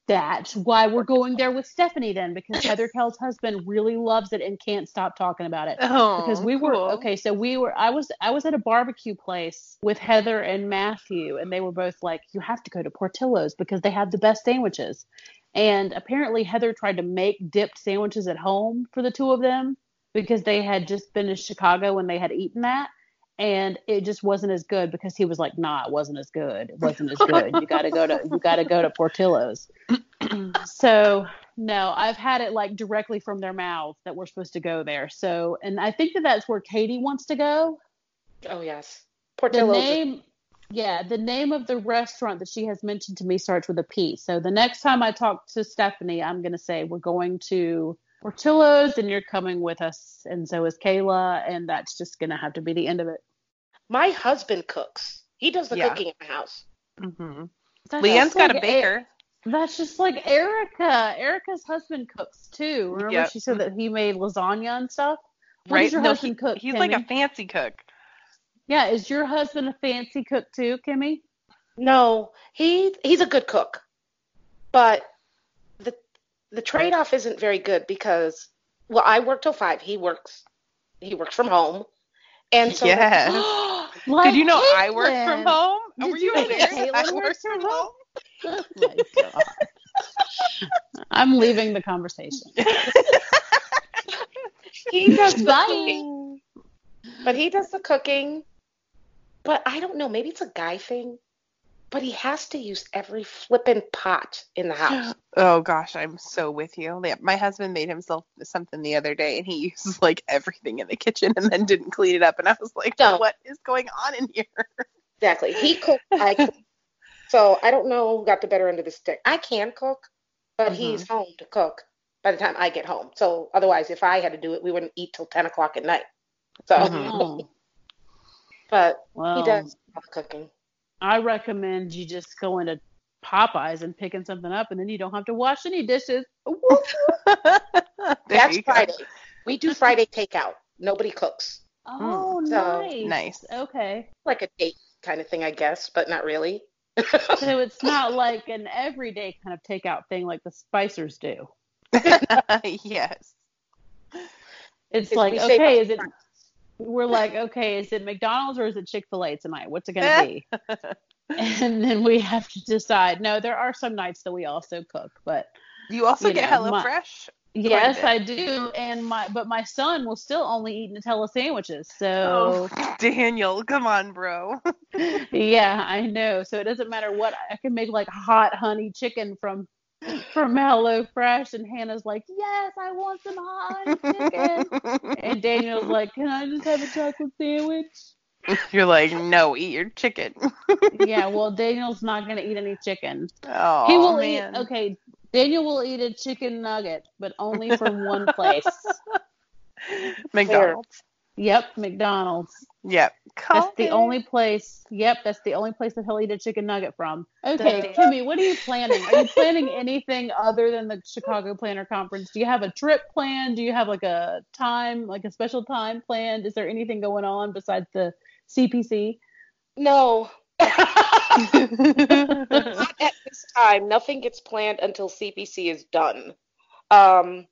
That's why we're going there with Stephanie then, because Heather (laughs) Kell's husband really loves it and can't stop talking about it. Oh, Because we were cool. okay, so we were I was I was at a barbecue place with Heather and Matthew, and they were both like, You have to go to Portillo's because they have the best sandwiches. And apparently Heather tried to make dipped sandwiches at home for the two of them because they had just been to Chicago and they had eaten that. And it just wasn't as good because he was like, Nah, it wasn't as good. It wasn't as good. You gotta go to you gotta go to Portillo's. (clears throat) So no, I've had it like directly from their mouth that we're supposed to go there. So, and I think that that's where Katie wants to go. Oh yes, Portillo's. is- name, yeah, the name of the restaurant that she has mentioned to me starts with a P. So the next time I talk to Stephanie, I'm gonna say we're going to Portillo's, and you're coming with us, and so is Kayla, and that's just gonna have to be the end of it. My husband cooks. He does the Yeah. cooking in the house. Mm-hmm. That's Leanne's just got a like baker. That's just like Erica. Erica's husband cooks too. Remember Yep. she said that he made lasagna and stuff. What right? does your No, husband he- cook? he's like a fancy cook. Yeah, is your husband a fancy cook too, Kimmy? No, he he's a good cook, but the the trade off isn't very good because well, I work till five. He works he works from home, and so Yes. (gasps) Like (gasps) Did you know I work from home? Did Were you you know aware that that Caitlin I work from from home? Oh my God. I'm leaving the conversation. (laughs) he does the Bye. cooking. But he does the cooking. But I don't know, maybe it's a guy thing. But he has to use every flippin' pot in the house. (gasps) Oh gosh, I'm so with you. Yeah, my husband made himself something the other day, and he (laughs) uses like everything in the kitchen, and then didn't clean it up. And I was like, No. "What is going on in here?" Exactly. He cooked, I (laughs) cook. So I don't know who got the better end of the stick. I can cook, but he's home to cook by the time I get home. So otherwise, if I had to do it, we wouldn't eat till 10 o'clock at night. So, Mhm. But well, he does all cooking. I recommend you just go into Popeyes and picking something up, and then you don't have to wash any dishes. (laughs) That's. Friday. We do Friday takeout. Nobody cooks. Oh, So, nice. nice. Okay. Like a date kind of thing, I guess, but not really. So it's not like an everyday kind of takeout thing like the Spicers do. (laughs) yes. It's Is like, okay, is it? front. We're like, okay, is it McDonald's or is it Chick Fil A tonight? What's it gonna be? (laughs) and then we have to decide. No, there are some nights that we also cook, but You also You get know, my- HelloFresh. yes. I do. And my but my son will still only eat Nutella sandwiches. So Oh, Daniel, come on, bro. (laughs) yeah, I know. So it doesn't matter what I can make like hot honey chicken from from HelloFresh, and Hannah's like, yes, I want some hot chicken. And Daniel's like, can I just have a chocolate sandwich? (laughs) You're like, no, eat your chicken. yeah, well, Daniel's not gonna eat any chicken. Oh, he will man. eat. Okay, Daniel will eat a chicken nugget, but only from one place. (laughs) McDonald's. Yep, McDonald's. Yep. That's the only place. Yep, that's the only place that he'll eat a chicken nugget from. Okay, Kimmy, what are you planning? Are you (laughs) planning anything other than the Chicago Planner Conference? Do you have a trip planned? Do you have like a time, like a special time planned? Is there anything going on besides the CPC? No. (laughs) (laughs) Not at this time. Nothing gets planned until CPC is done. Um,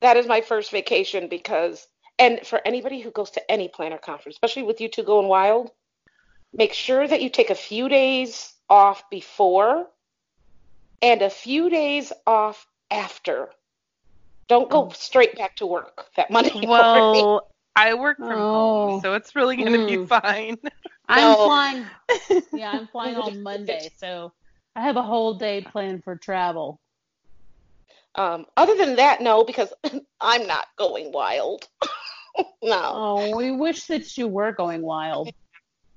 that is my first vacation because, and for anybody who goes to any planner conference, especially with you two going wild, make sure that you take a few days off before and a few days off after. Don't go straight back to work that Monday (laughs) morning. well, I work from Oh. home, so it's really gonna be Mm. fine. (laughs) I'm No. flying. (laughs) Yeah, I'm flying on Monday, so I have a whole day planned for travel. Um, other than that, no, because (laughs) I'm not going wild. (laughs) no, Oh, we wish that you were going wild.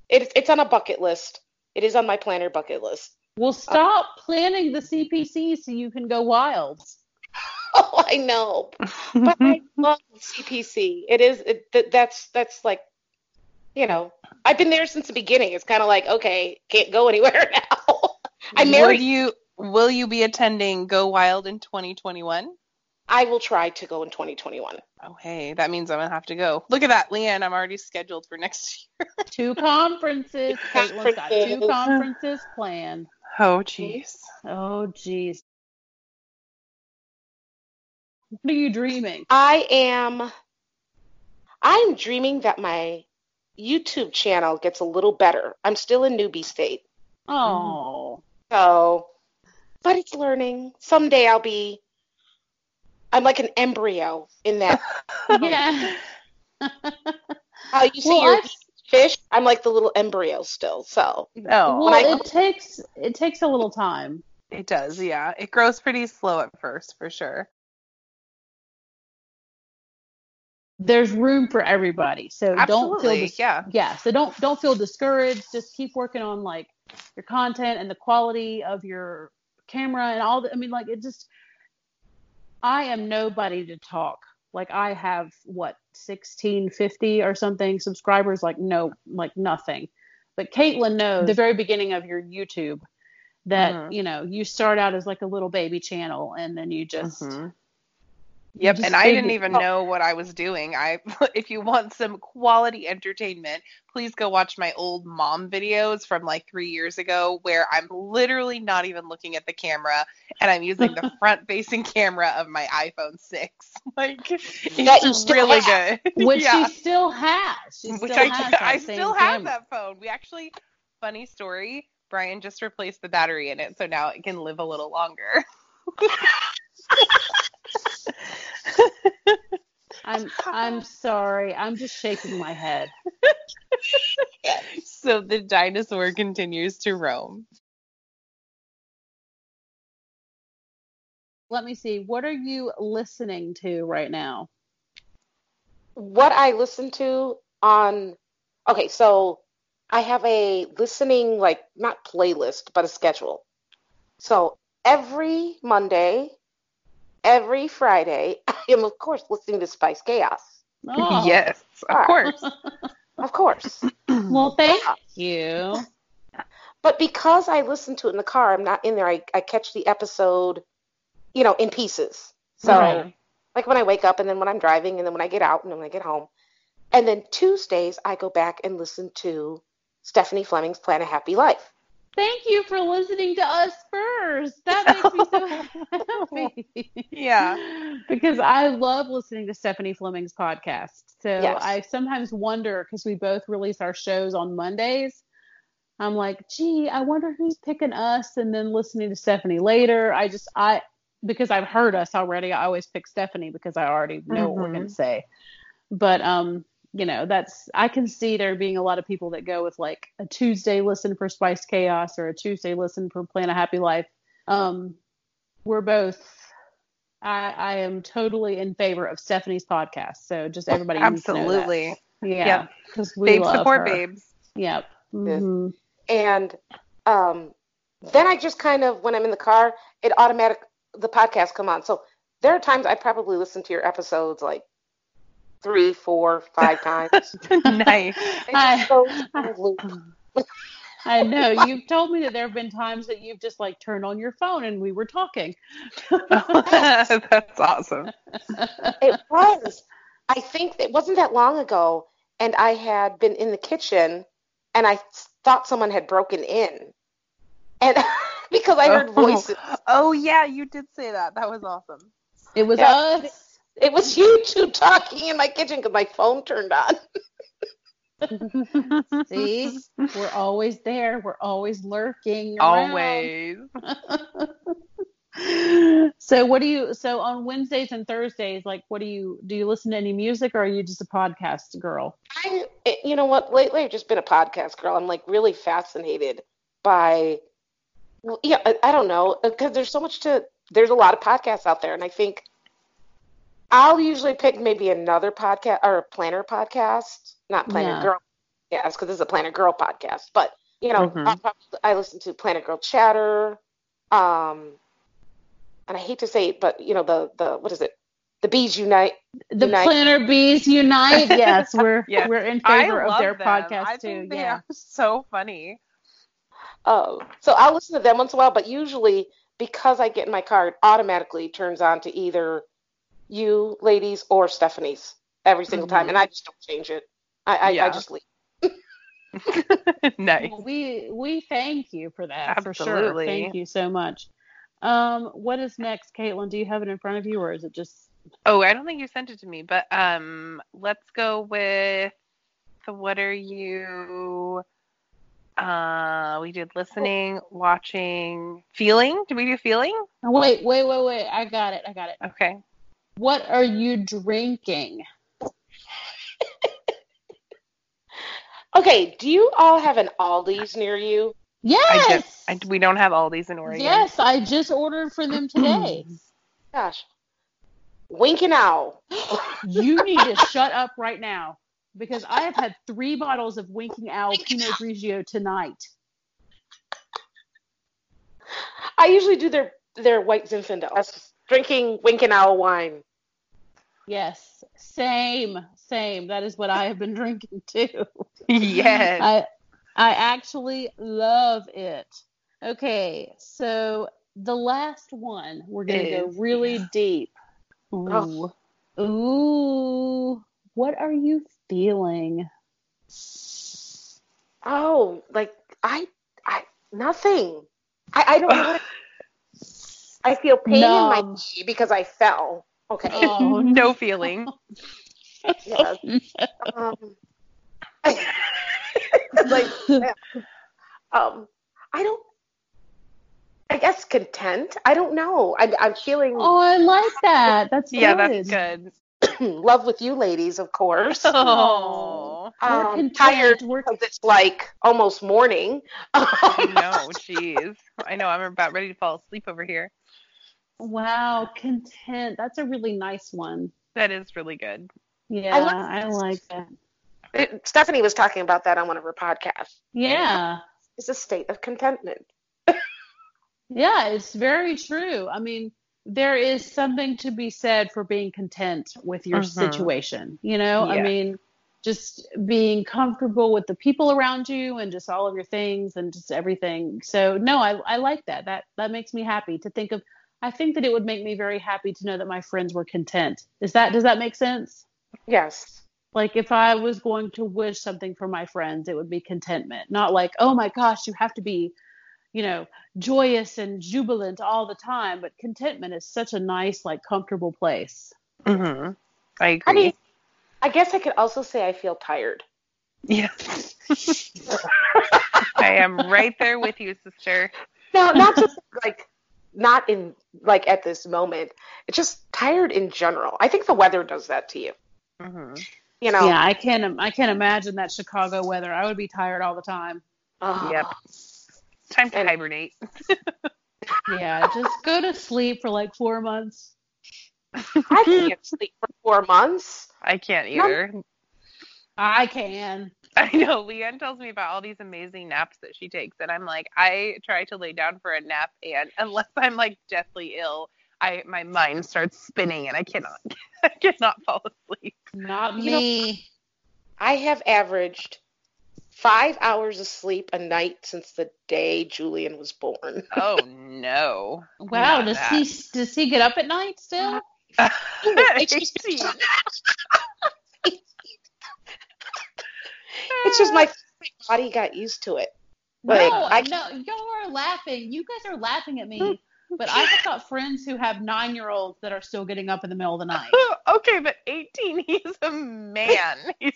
it's it's on a bucket list. It is on my planner bucket list. Well, stop planning the CPC so you can go wild. (laughs) Oh, I know, but I love CPC. It is it, th- that's that's like, you know, I've been there since the beginning. It's kind of like okay, can't go anywhere now. I married. you will you be attending Go Wild in 2021? I will try to go in 2021. Oh hey, that means I'm gonna have to go. Look at that, Leanne. I'm already scheduled for next (laughs) year. Two conferences. Caitlin's got two Conferences. conferences planned. Oh jeez. Oh, jeez. What are you dreaming? I am. I'm dreaming that my YouTube channel gets a little better. I'm still in newbie state, Oh, so, but it's learning. Someday I'll be. I'm like an embryo in that. (laughs) yeah. How you see Well, your I've- fish? I'm like the little embryo still. So Oh, well, I- it takes it takes a little time. it does. Yeah, it grows pretty slow at first, for sure. There's room for everybody, so don't feel dis- yeah. yeah. So don't don't feel discouraged. Just keep working on like your content and the quality of your camera and all. The, I mean, like it just. I am nobody to talk. Like I have what 1650 or something subscribers. Like no, like nothing. But Caitlin knows the very beginning of your YouTube that Mhm. you know you start out as like a little baby channel and then you just Mhm. Yep, and I didn't even know what I was doing. I (laughs) if you want some quality entertainment, please go watch my old mom videos from like 3 years ago where I'm literally not even looking at the camera and I'm using the (laughs) front-facing camera of my iPhone 6. (laughs) Like it's That really have. good. which yeah. she still has. She Which still I has that I still have camera. that phone. We actually funny story, Brian just replaced the battery in it so now it can live a little longer. I'm I'm sorry. I'm just shaking my head. (laughs) so the dinosaur continues to roam. Let me see. What are you listening to right now? what I listen to on okay, so I have a listening like not playlist, but a schedule. So every Monday, every Friday, (laughs) I am of course listening to Spice Chaos. Oh, Yes, of course. (laughs) Of course. (clears throat) Well, thank uh, you. But because I listen to it in the car, I'm not in there. I, I catch the episode, you know, in pieces. So Right. like when I wake up and then when I'm driving and then when I get out and then when I get home. And then Tuesdays I go back and listen to Stephanie Fleming's Plan a Happy Life. Thank you for listening to us first. That makes me so happy. (laughs) Yeah. because I love listening to Stephanie Fleming's podcast. So Yes. I sometimes wonder because we both release our shows on Mondays. I'm like, gee, I wonder who's picking us and then listening to Stephanie later. I just I because I've heard us already, I always pick Stephanie because I already know what we're Mhm. gonna say. But um, you know, that's I can see there being a lot of people that go with like a Tuesday listen for Spice Chaos or a Tuesday listen for Plan a Happy Life. Um, we're both I, I am totally in favor of Stephanie's podcast. So just everybody needs to know that. Absolutely. Yeah. Yep. Because we Babe love support her. babes. Yep. Yeah. Mhm. And um, then I just kind of when I'm in the car, it automatic the podcast come on. So there are times I probably listen to your episodes like three, four, five times. (laughs) nice. I- just goes in a loop. I know. You've told me that there have been times that you've just like turned on your phone and we were talking. (laughs) (laughs) That's awesome. It was. I think it wasn't that long ago, and I had been in the kitchen, and I thought someone had broken in, and because I heard oh. voices. Oh yeah, you did say that. That was awesome. It was Yeah. us. It was you two (laughs) talking in my kitchen because my phone turned on. (laughs) See, we're always there. We're always lurking. around. Always. (laughs) so what do you? So on Wednesdays and Thursdays, like, what do you do? You listen to any music, or are you just a podcast girl? I, eh, you know what? Lately, I've just been a podcast girl. I'm like really fascinated by, well, yeah, I, I don't know, because there's so much to. There's a lot of podcasts out there, and I think I'll usually pick maybe another podcast or a planner podcast, not planner Yeah. girl. Yes, because this is a planner girl podcast, but You know, Mhm. I, probably- I listen to Planet Girl Chatter, um, and I hate to say it, but you know the the what is it? The Bees Unite. The Unite. Planner Bees Unite. (laughs) Yes, we're (laughs) Yes. we're in favor of their them. podcast I too. think they Yeah. are (laughs) so funny. Oh, so I'll listen to them once in a while, but usually because I get in my car, it automatically turns on to either you ladies or Stephanie's every single time, Mhm. and I just don't change it. I I, I just leave. (laughs) nice. Well, we we thank you for that for sure. Absolutely. Thank you so much. Um, what is next, Caitlin? Do you have it in front of you, or is it just? Oh, I don't think you sent it to me, but um, let's go with the what are you? Uh, we did listening, watching, feeling. Did we do feeling? Wait, wait, wait, wait! I got it. I got it. Okay. What are you drinking? Okay, do you all have an Aldi's near you? Yes. I just, I, we don't have all these in Oregon. yes, I just ordered for them today. (clears throat) Gosh, winking owl. (gasps) you need to shut up right now because I have had three bottles of Winking Owl Pinot Grigio tonight. I usually do their their white Zinfandel. That's drinking winking owl wine. Yes, same, same. That is what I have been (laughs) drinking too. yes. I I actually love it. Okay, so the last one, we're gonna go Is- really deep. Oh. Ooh. Ooh, what are you feeling? Oh, like I I nothing. I I don't know. (sighs) I feel pain in my knee because I fell. Okay. Oh, (laughs) no feeling. Yes. Um, (laughs) like yeah. um I don't I guess content. I don't know. I, I'm feeling Oh, I like that. That's Yeah, good. that's good. (clears throat) love with you ladies, of course. Oh. We're Um, tired We're- because it's like almost morning. (laughs) I know, jeez. I know, I'm about ready to fall asleep over here. Wow, content. That's a really nice one. That is really good. Yeah, love- I like that. It- Stephanie was talking about that on one of her podcasts. Yeah. It's a state of contentment. (laughs) Yeah, it's very true. I mean, there is something to be said for being content with your Mhm. situation. You know, I mean, just being comfortable with the people around you and just all of your things and just everything. So, no, I I like that. That that makes me happy to think of I think that it would make me very happy to know that my friends were content. Is that does that make sense? Yes. Like if I was going to wish something for my friends, it would be contentment. Not like, oh my gosh, you have to be, you know, joyous and jubilant all the time. But contentment is such a nice, like comfortable place. hmm I agree. I mean, I guess I could also say I feel tired. yeah. (laughs) (laughs) I am right there with you, sister. No, not just like not in like at this moment. It's just tired in general. I think the weather does that to you. hmm You know. Yeah, I can't I can't imagine that Chicago weather. I would be tired all the time. Ugh. Yep. Time to And- hibernate. (laughs) Yeah, just go to sleep for like four months. I can't (laughs) sleep for four months. I can't either. I can. (laughs) I know. Leanne tells me about all these amazing naps that she takes, and I'm like, I try to lay down for a nap, and unless I'm like deathly ill, I my mind starts spinning, and I cannot, (laughs) I cannot fall asleep. Not You know- me. I have averaged five hours of sleep a night since the day Julian was born. Oh (laughs) no! wow, Not does that. he does he get up at night still? It's just, it's my (laughs) body got used to it. Like, no, I- no, y'all are laughing. You guys are laughing at me. Mm-hmm. But I have got friends who have nine year olds that are still getting up in the middle of the night. (laughs) okay, but 18, (laughs) he's a man. He's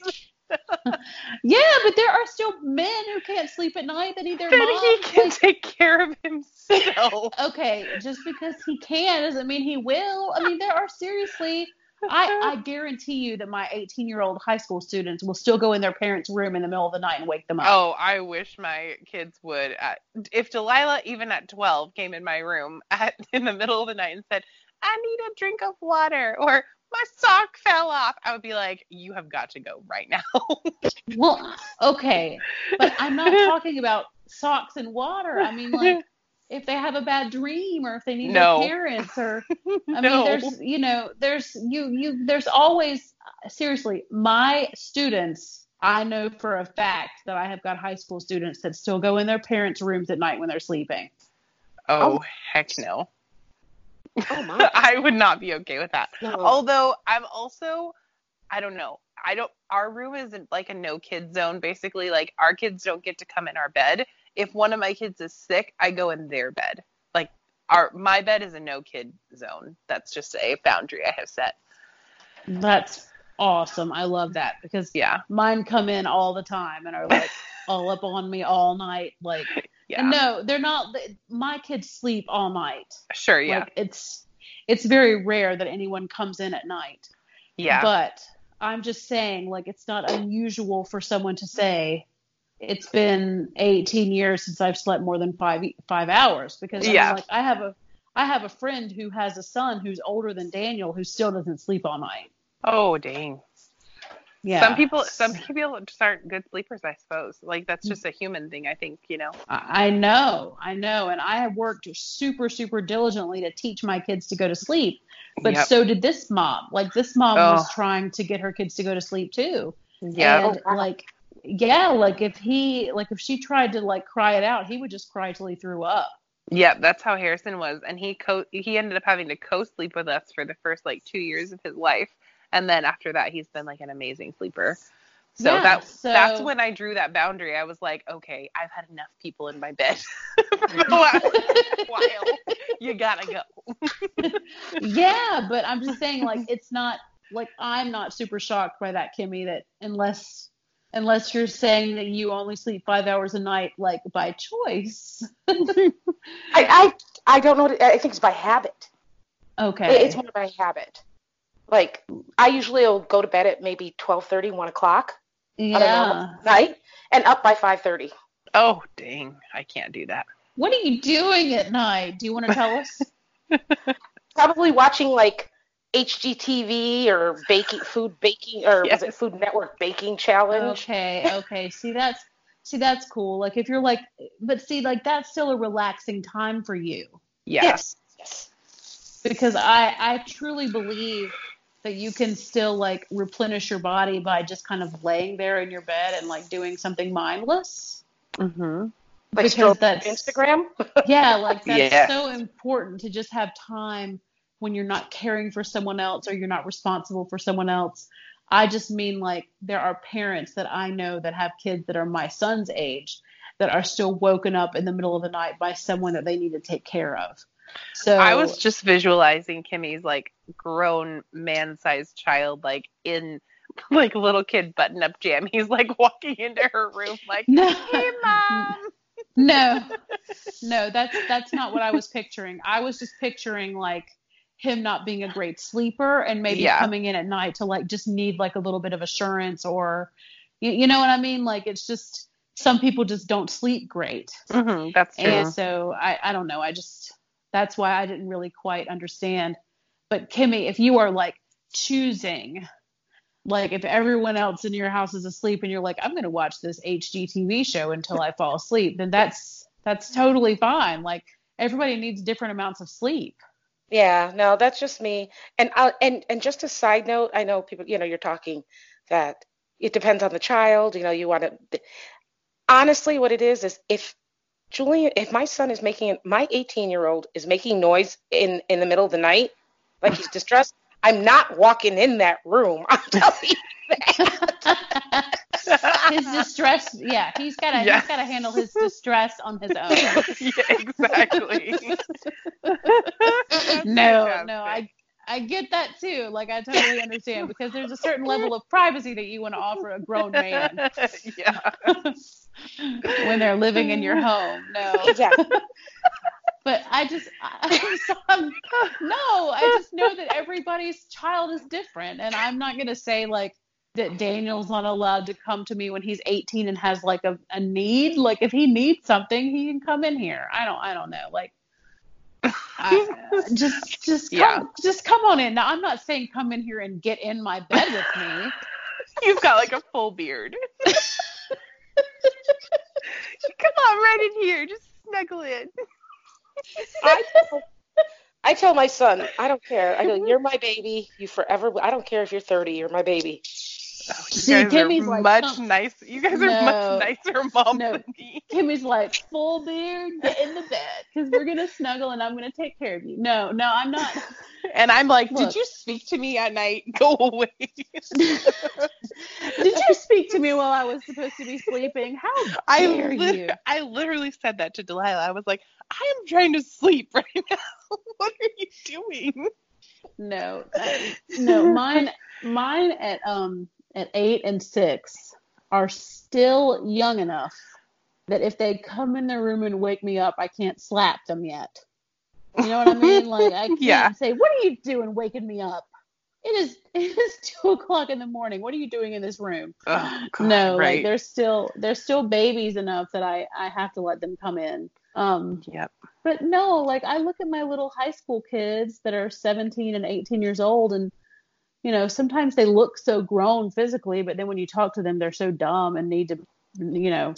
Yeah, but there are still men who can't sleep at night that need their then mom. he can Like, take care of himself. okay, just because he can doesn't mean he will. I mean, there are seriously. I, I guarantee you that my 18 year old high school students will still go in their parents' room in the middle of the night and wake them up. Oh, I wish my kids would. If Delilah, even at 12, came in my room at (laughs) in the middle of the night and said, "I need a drink of water," or my sock fell off. I would be like, you have got to go right now. (laughs) Well, okay, but I'm not (laughs) talking about socks and water. I mean, like if they have a bad dream or if they need No. their parents or (laughs) I No. mean, there's you know, there's you you there's always seriously my students. I know for a fact that I have got high school students that still go in their parents' rooms at night when they're sleeping. oh, oh. heck no. Oh my. (laughs) I would not be okay with that. No. Although I'm also, I don't know. I don't. Our room isn't like a no kid zone. Basically, like our kids don't get to come in our bed. If one of my kids is sick, I go in their bed. Like our my bed is a no kid zone. That's just a boundary I have set. That's awesome. I love that because Yeah. mine come in all the time and are like (laughs) all up on me all night. Like, Yeah. no, they're not. My kids sleep all night. Sure. Yeah. Like it's it's very rare that anyone comes in at night. yeah. But I'm just saying, like, it's not unusual for someone to say it's been 18 years since I've slept more than five five hours because I Yeah. like I have a I have a friend who has a son who's older than Daniel who still doesn't sleep all night. oh dang. Yeah. Some people. Some people just aren't good sleepers. I suppose. Like that's just a human thing. I think. You know. I know, I know, and I have worked super, super diligently to teach my kids to go to sleep. But Yep. so did this mom. Like this mom Oh. was trying to get her kids to go to sleep too. Yeah. And like, yeah, like if he, like if she tried to like cry it out, he would just cry till he threw up. Yep, that's how Harrison was, and he co he ended up having to co-sleep with us for the first like two years of his life, and then after that, he's been like an amazing sleeper. So Yeah, that so- that's when I drew that boundary. I was like, okay, I've had enough people in my bed (laughs) for a while. You gotta go. (laughs) yeah, but I'm just saying, like, it's not like I'm not super shocked by that, Kimmy. That unless unless you're saying that you only sleep five hours a night, like by choice. (laughs) I, I I don't know. I think it's by habit. Okay. It's more by habit. Like I usually will go to bed at maybe 12:30, 1 o'clock on a yeah. normal night, and up by 5:30. Oh dang, I can't do that. What are you doing at night? Do you want to tell us? (laughs) Probably watching like HGTV or baking food baking or Yes. was it Food Network baking challenge? okay, okay. See that's see that's cool. Like if you're like but see like that's still a relaxing time for you. Yes. Yes. Because I I truly believe that you can still like replenish your body by just kind of laying there in your bed and like doing something mindless. Mm-hmm. Like Because stroke that's- Instagram. (laughs) Yeah, like that's Yeah. so important to just have time when you're not caring for someone else or you're not responsible for someone else. I just mean like there are parents that I know that have kids that are my son's age that are still woken up in the middle of the night by someone that they need to take care of. So I was just visualizing Kimmy's like grown man-sized child like in (laughs) like little kid button-up jammies like walking into her room like, no, "Hey, mom." (laughs) no, (laughs) no, that's that's not what I was picturing. I was just picturing like him not being a great sleeper and maybe Yeah. coming in at night to like just need like a little bit of assurance or you, you know what I mean? Like it's just some people just don't sleep great. Mhm, that's true. And so I, I don't know. I just that's why I didn't really quite understand. But Kimmy, if you are like choosing, like if everyone else in your house is asleep and you're like, I'm gonna watch this HGTV show until I fall asleep, then that's that's totally fine. Like everybody needs different amounts of sleep. Yeah, no, that's just me. And I, and and just a side note, I know people, you know, you're talking that it depends on the child. You know, you want to. Honestly, what it is is if Julian, if my son is making my 18 year old is making noise in in the middle of the night, like he's distressed, I'm not walking in that room. (laughs) I'm telling you. (laughs) his distress, yeah, he's gotta Yeah. he's gotta handle his distress on his own. (laughs) yeah, exactly. (laughs) no, no, I I get that too. Like I totally understand because there's a certain level of privacy that you want to offer a grown man (laughs) yeah. when they're living in your home. No, Exactly. but I just I, I'm, no, I just know that everybody's child is different, and I'm not gonna say like that Daniel's not allowed to come to me when he's 18 and has like a, a need. Like if he needs something, he can come in here. I don't I don't know. Like I, (laughs) just just come, Yeah. just come on in. Now I'm not saying come in here and get in my bed with me. (laughs) You've got like a full beard. (laughs) Come on, right in here. Just snuggle in. I tell, I tell my son, I don't care. I go, you're my baby. You forever. I don't care if you're 30. You're my baby. Oh, you See, guys Kimmy's are like, much "Come-" nice. You guys are No. much nicer moms No. than (laughs) me. Kimmy's like full beard, get in the bed because we're gonna snuggle and I'm gonna take care of you. No, no, I'm not. (laughs) And I'm like, Look. did you speak to me at night? Go away. (laughs) Did you speak to me while I was supposed to be sleeping? How I, dare lit- you? I literally said that to Delilah. I was like, I am trying to sleep right now. what are you doing? No, no, mine, mine at um at eight and six are still young enough that if they come in the room and wake me up, I can't slap them yet. You know what I mean? Like I (laughs) can't Yeah. say, "What are you doing, waking me up?" It is (laughs) it is two o'clock in the morning. What are you doing in this room? Oh, God, no, right. like they're still they're still babies enough that I I have to let them come in. Um, Yep. but no, like I look at my little high school kids that are 17 and 18 years old, and you know sometimes they look so grown physically, but then when you talk to them, they're so dumb and need to, you know,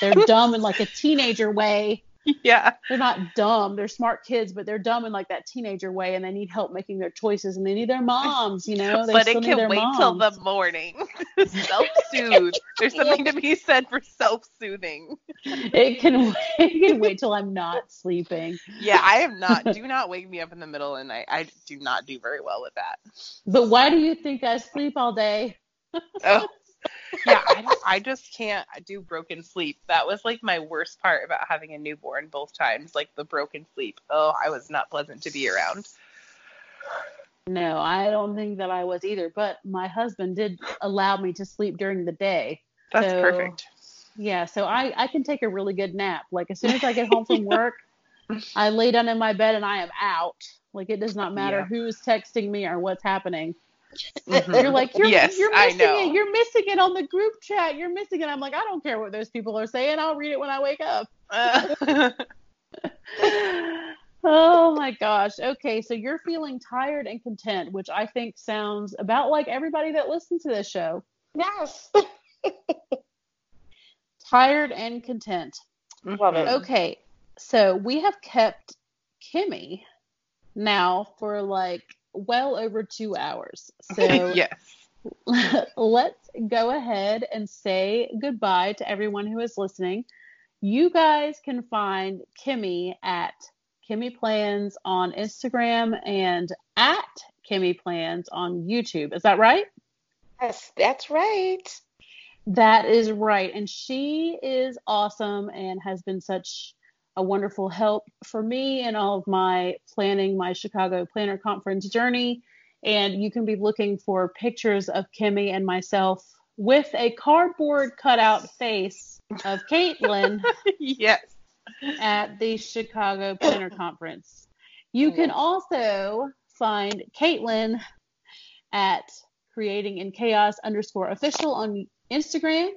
they're (laughs) dumb in like a teenager way. (laughs) Yeah. They're not dumb. They're smart kids, but they're dumb in like that teenager way, and they need help making their choices, and they need their moms. You know, they but it can wait till the morning. (laughs) (laughs) self soothe. There's something to be said for self soothing. It can it can wait till I'm not sleeping. Yeah, I am not. Do not wake me up in the middle of the night. I do not do very well with that. But why do you think I sleep all day? Oh. Yeah, I, don't, I just can't do broken sleep. That was like my worst part about having a newborn both times, like the broken sleep. Oh, I was not pleasant to be around. No, I don't think that I was either. But my husband did allow me to sleep during the day. That's So- perfect. Yeah, so I, I can take a really good nap. Like as soon as I get home from (laughs) work, I lay down in my bed and I am out. Like it does not matter Yeah. who's texting me or what's happening. Mhm. You're like, you're, yes, you're I missing know. it. You're missing it on the group chat. You're missing it. I'm like, I don't care what those people are saying. I'll read it when I wake up. Uh, (laughs) (laughs) oh my gosh. Okay, so you're feeling tired and content, which I think sounds about like everybody that listens to this show. Yes. (laughs) Tired and content. Love it. Okay, so we have kept Kimmy now for like well over two hours. (laughs) So yes. (laughs) let's go ahead and say goodbye to everyone who is listening. You guys can find Kimmy at Kimmy Plans on Instagram and at Kimmy Plans on YouTube. Is that right? Yes, that's right. That is right. And she is awesome and has been such a wonderful help for me in all of my planning my Chicago Planner Conference journey. And you can be looking for pictures of Kimmy and myself with a cardboard cutout face of Caitlin (laughs) yes. at the Chicago Planner Conference. You can also find Caitlin at creating in chaos underscore official on Instagram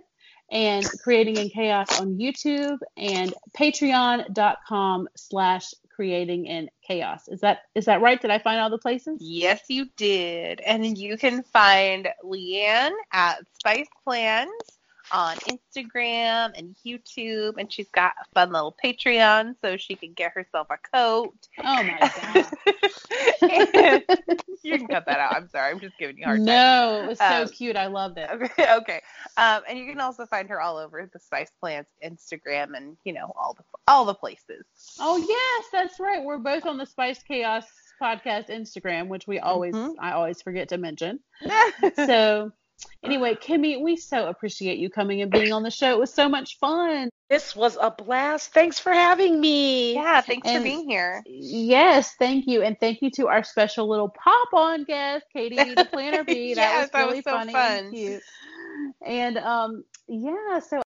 and creating in chaos on YouTube and patreon.com slash creating in chaos. Is that is that right? Did I find all the places? Yes, you did. And you can find Leanne at Spice Plans on Instagram and YouTube. And she's got a fun little Patreon so she can get herself a coat. Oh my god. (laughs) you can cut that out. I'm sorry. I'm just giving you a hard time. no, it was so Um, cute. I loved it. (laughs) Okay, okay. Um, and you can also find her all over the Spice Plans Instagram and you know all the all the places. Oh yes, that's right. We're both on the Spice Chaos podcast Instagram, which we always Mhm. I always forget to mention. (laughs) So anyway, Kimmy, we so appreciate you coming and being on the show. It was so much fun. This was a blast. Thanks for having me. yeah, thanks And- for being here. Yes, thank you. And thank you to our special little pop on guest, Katie the Planner Bee. (laughs) That Yes, was that was really so funny fun. and cute. And um yeah, so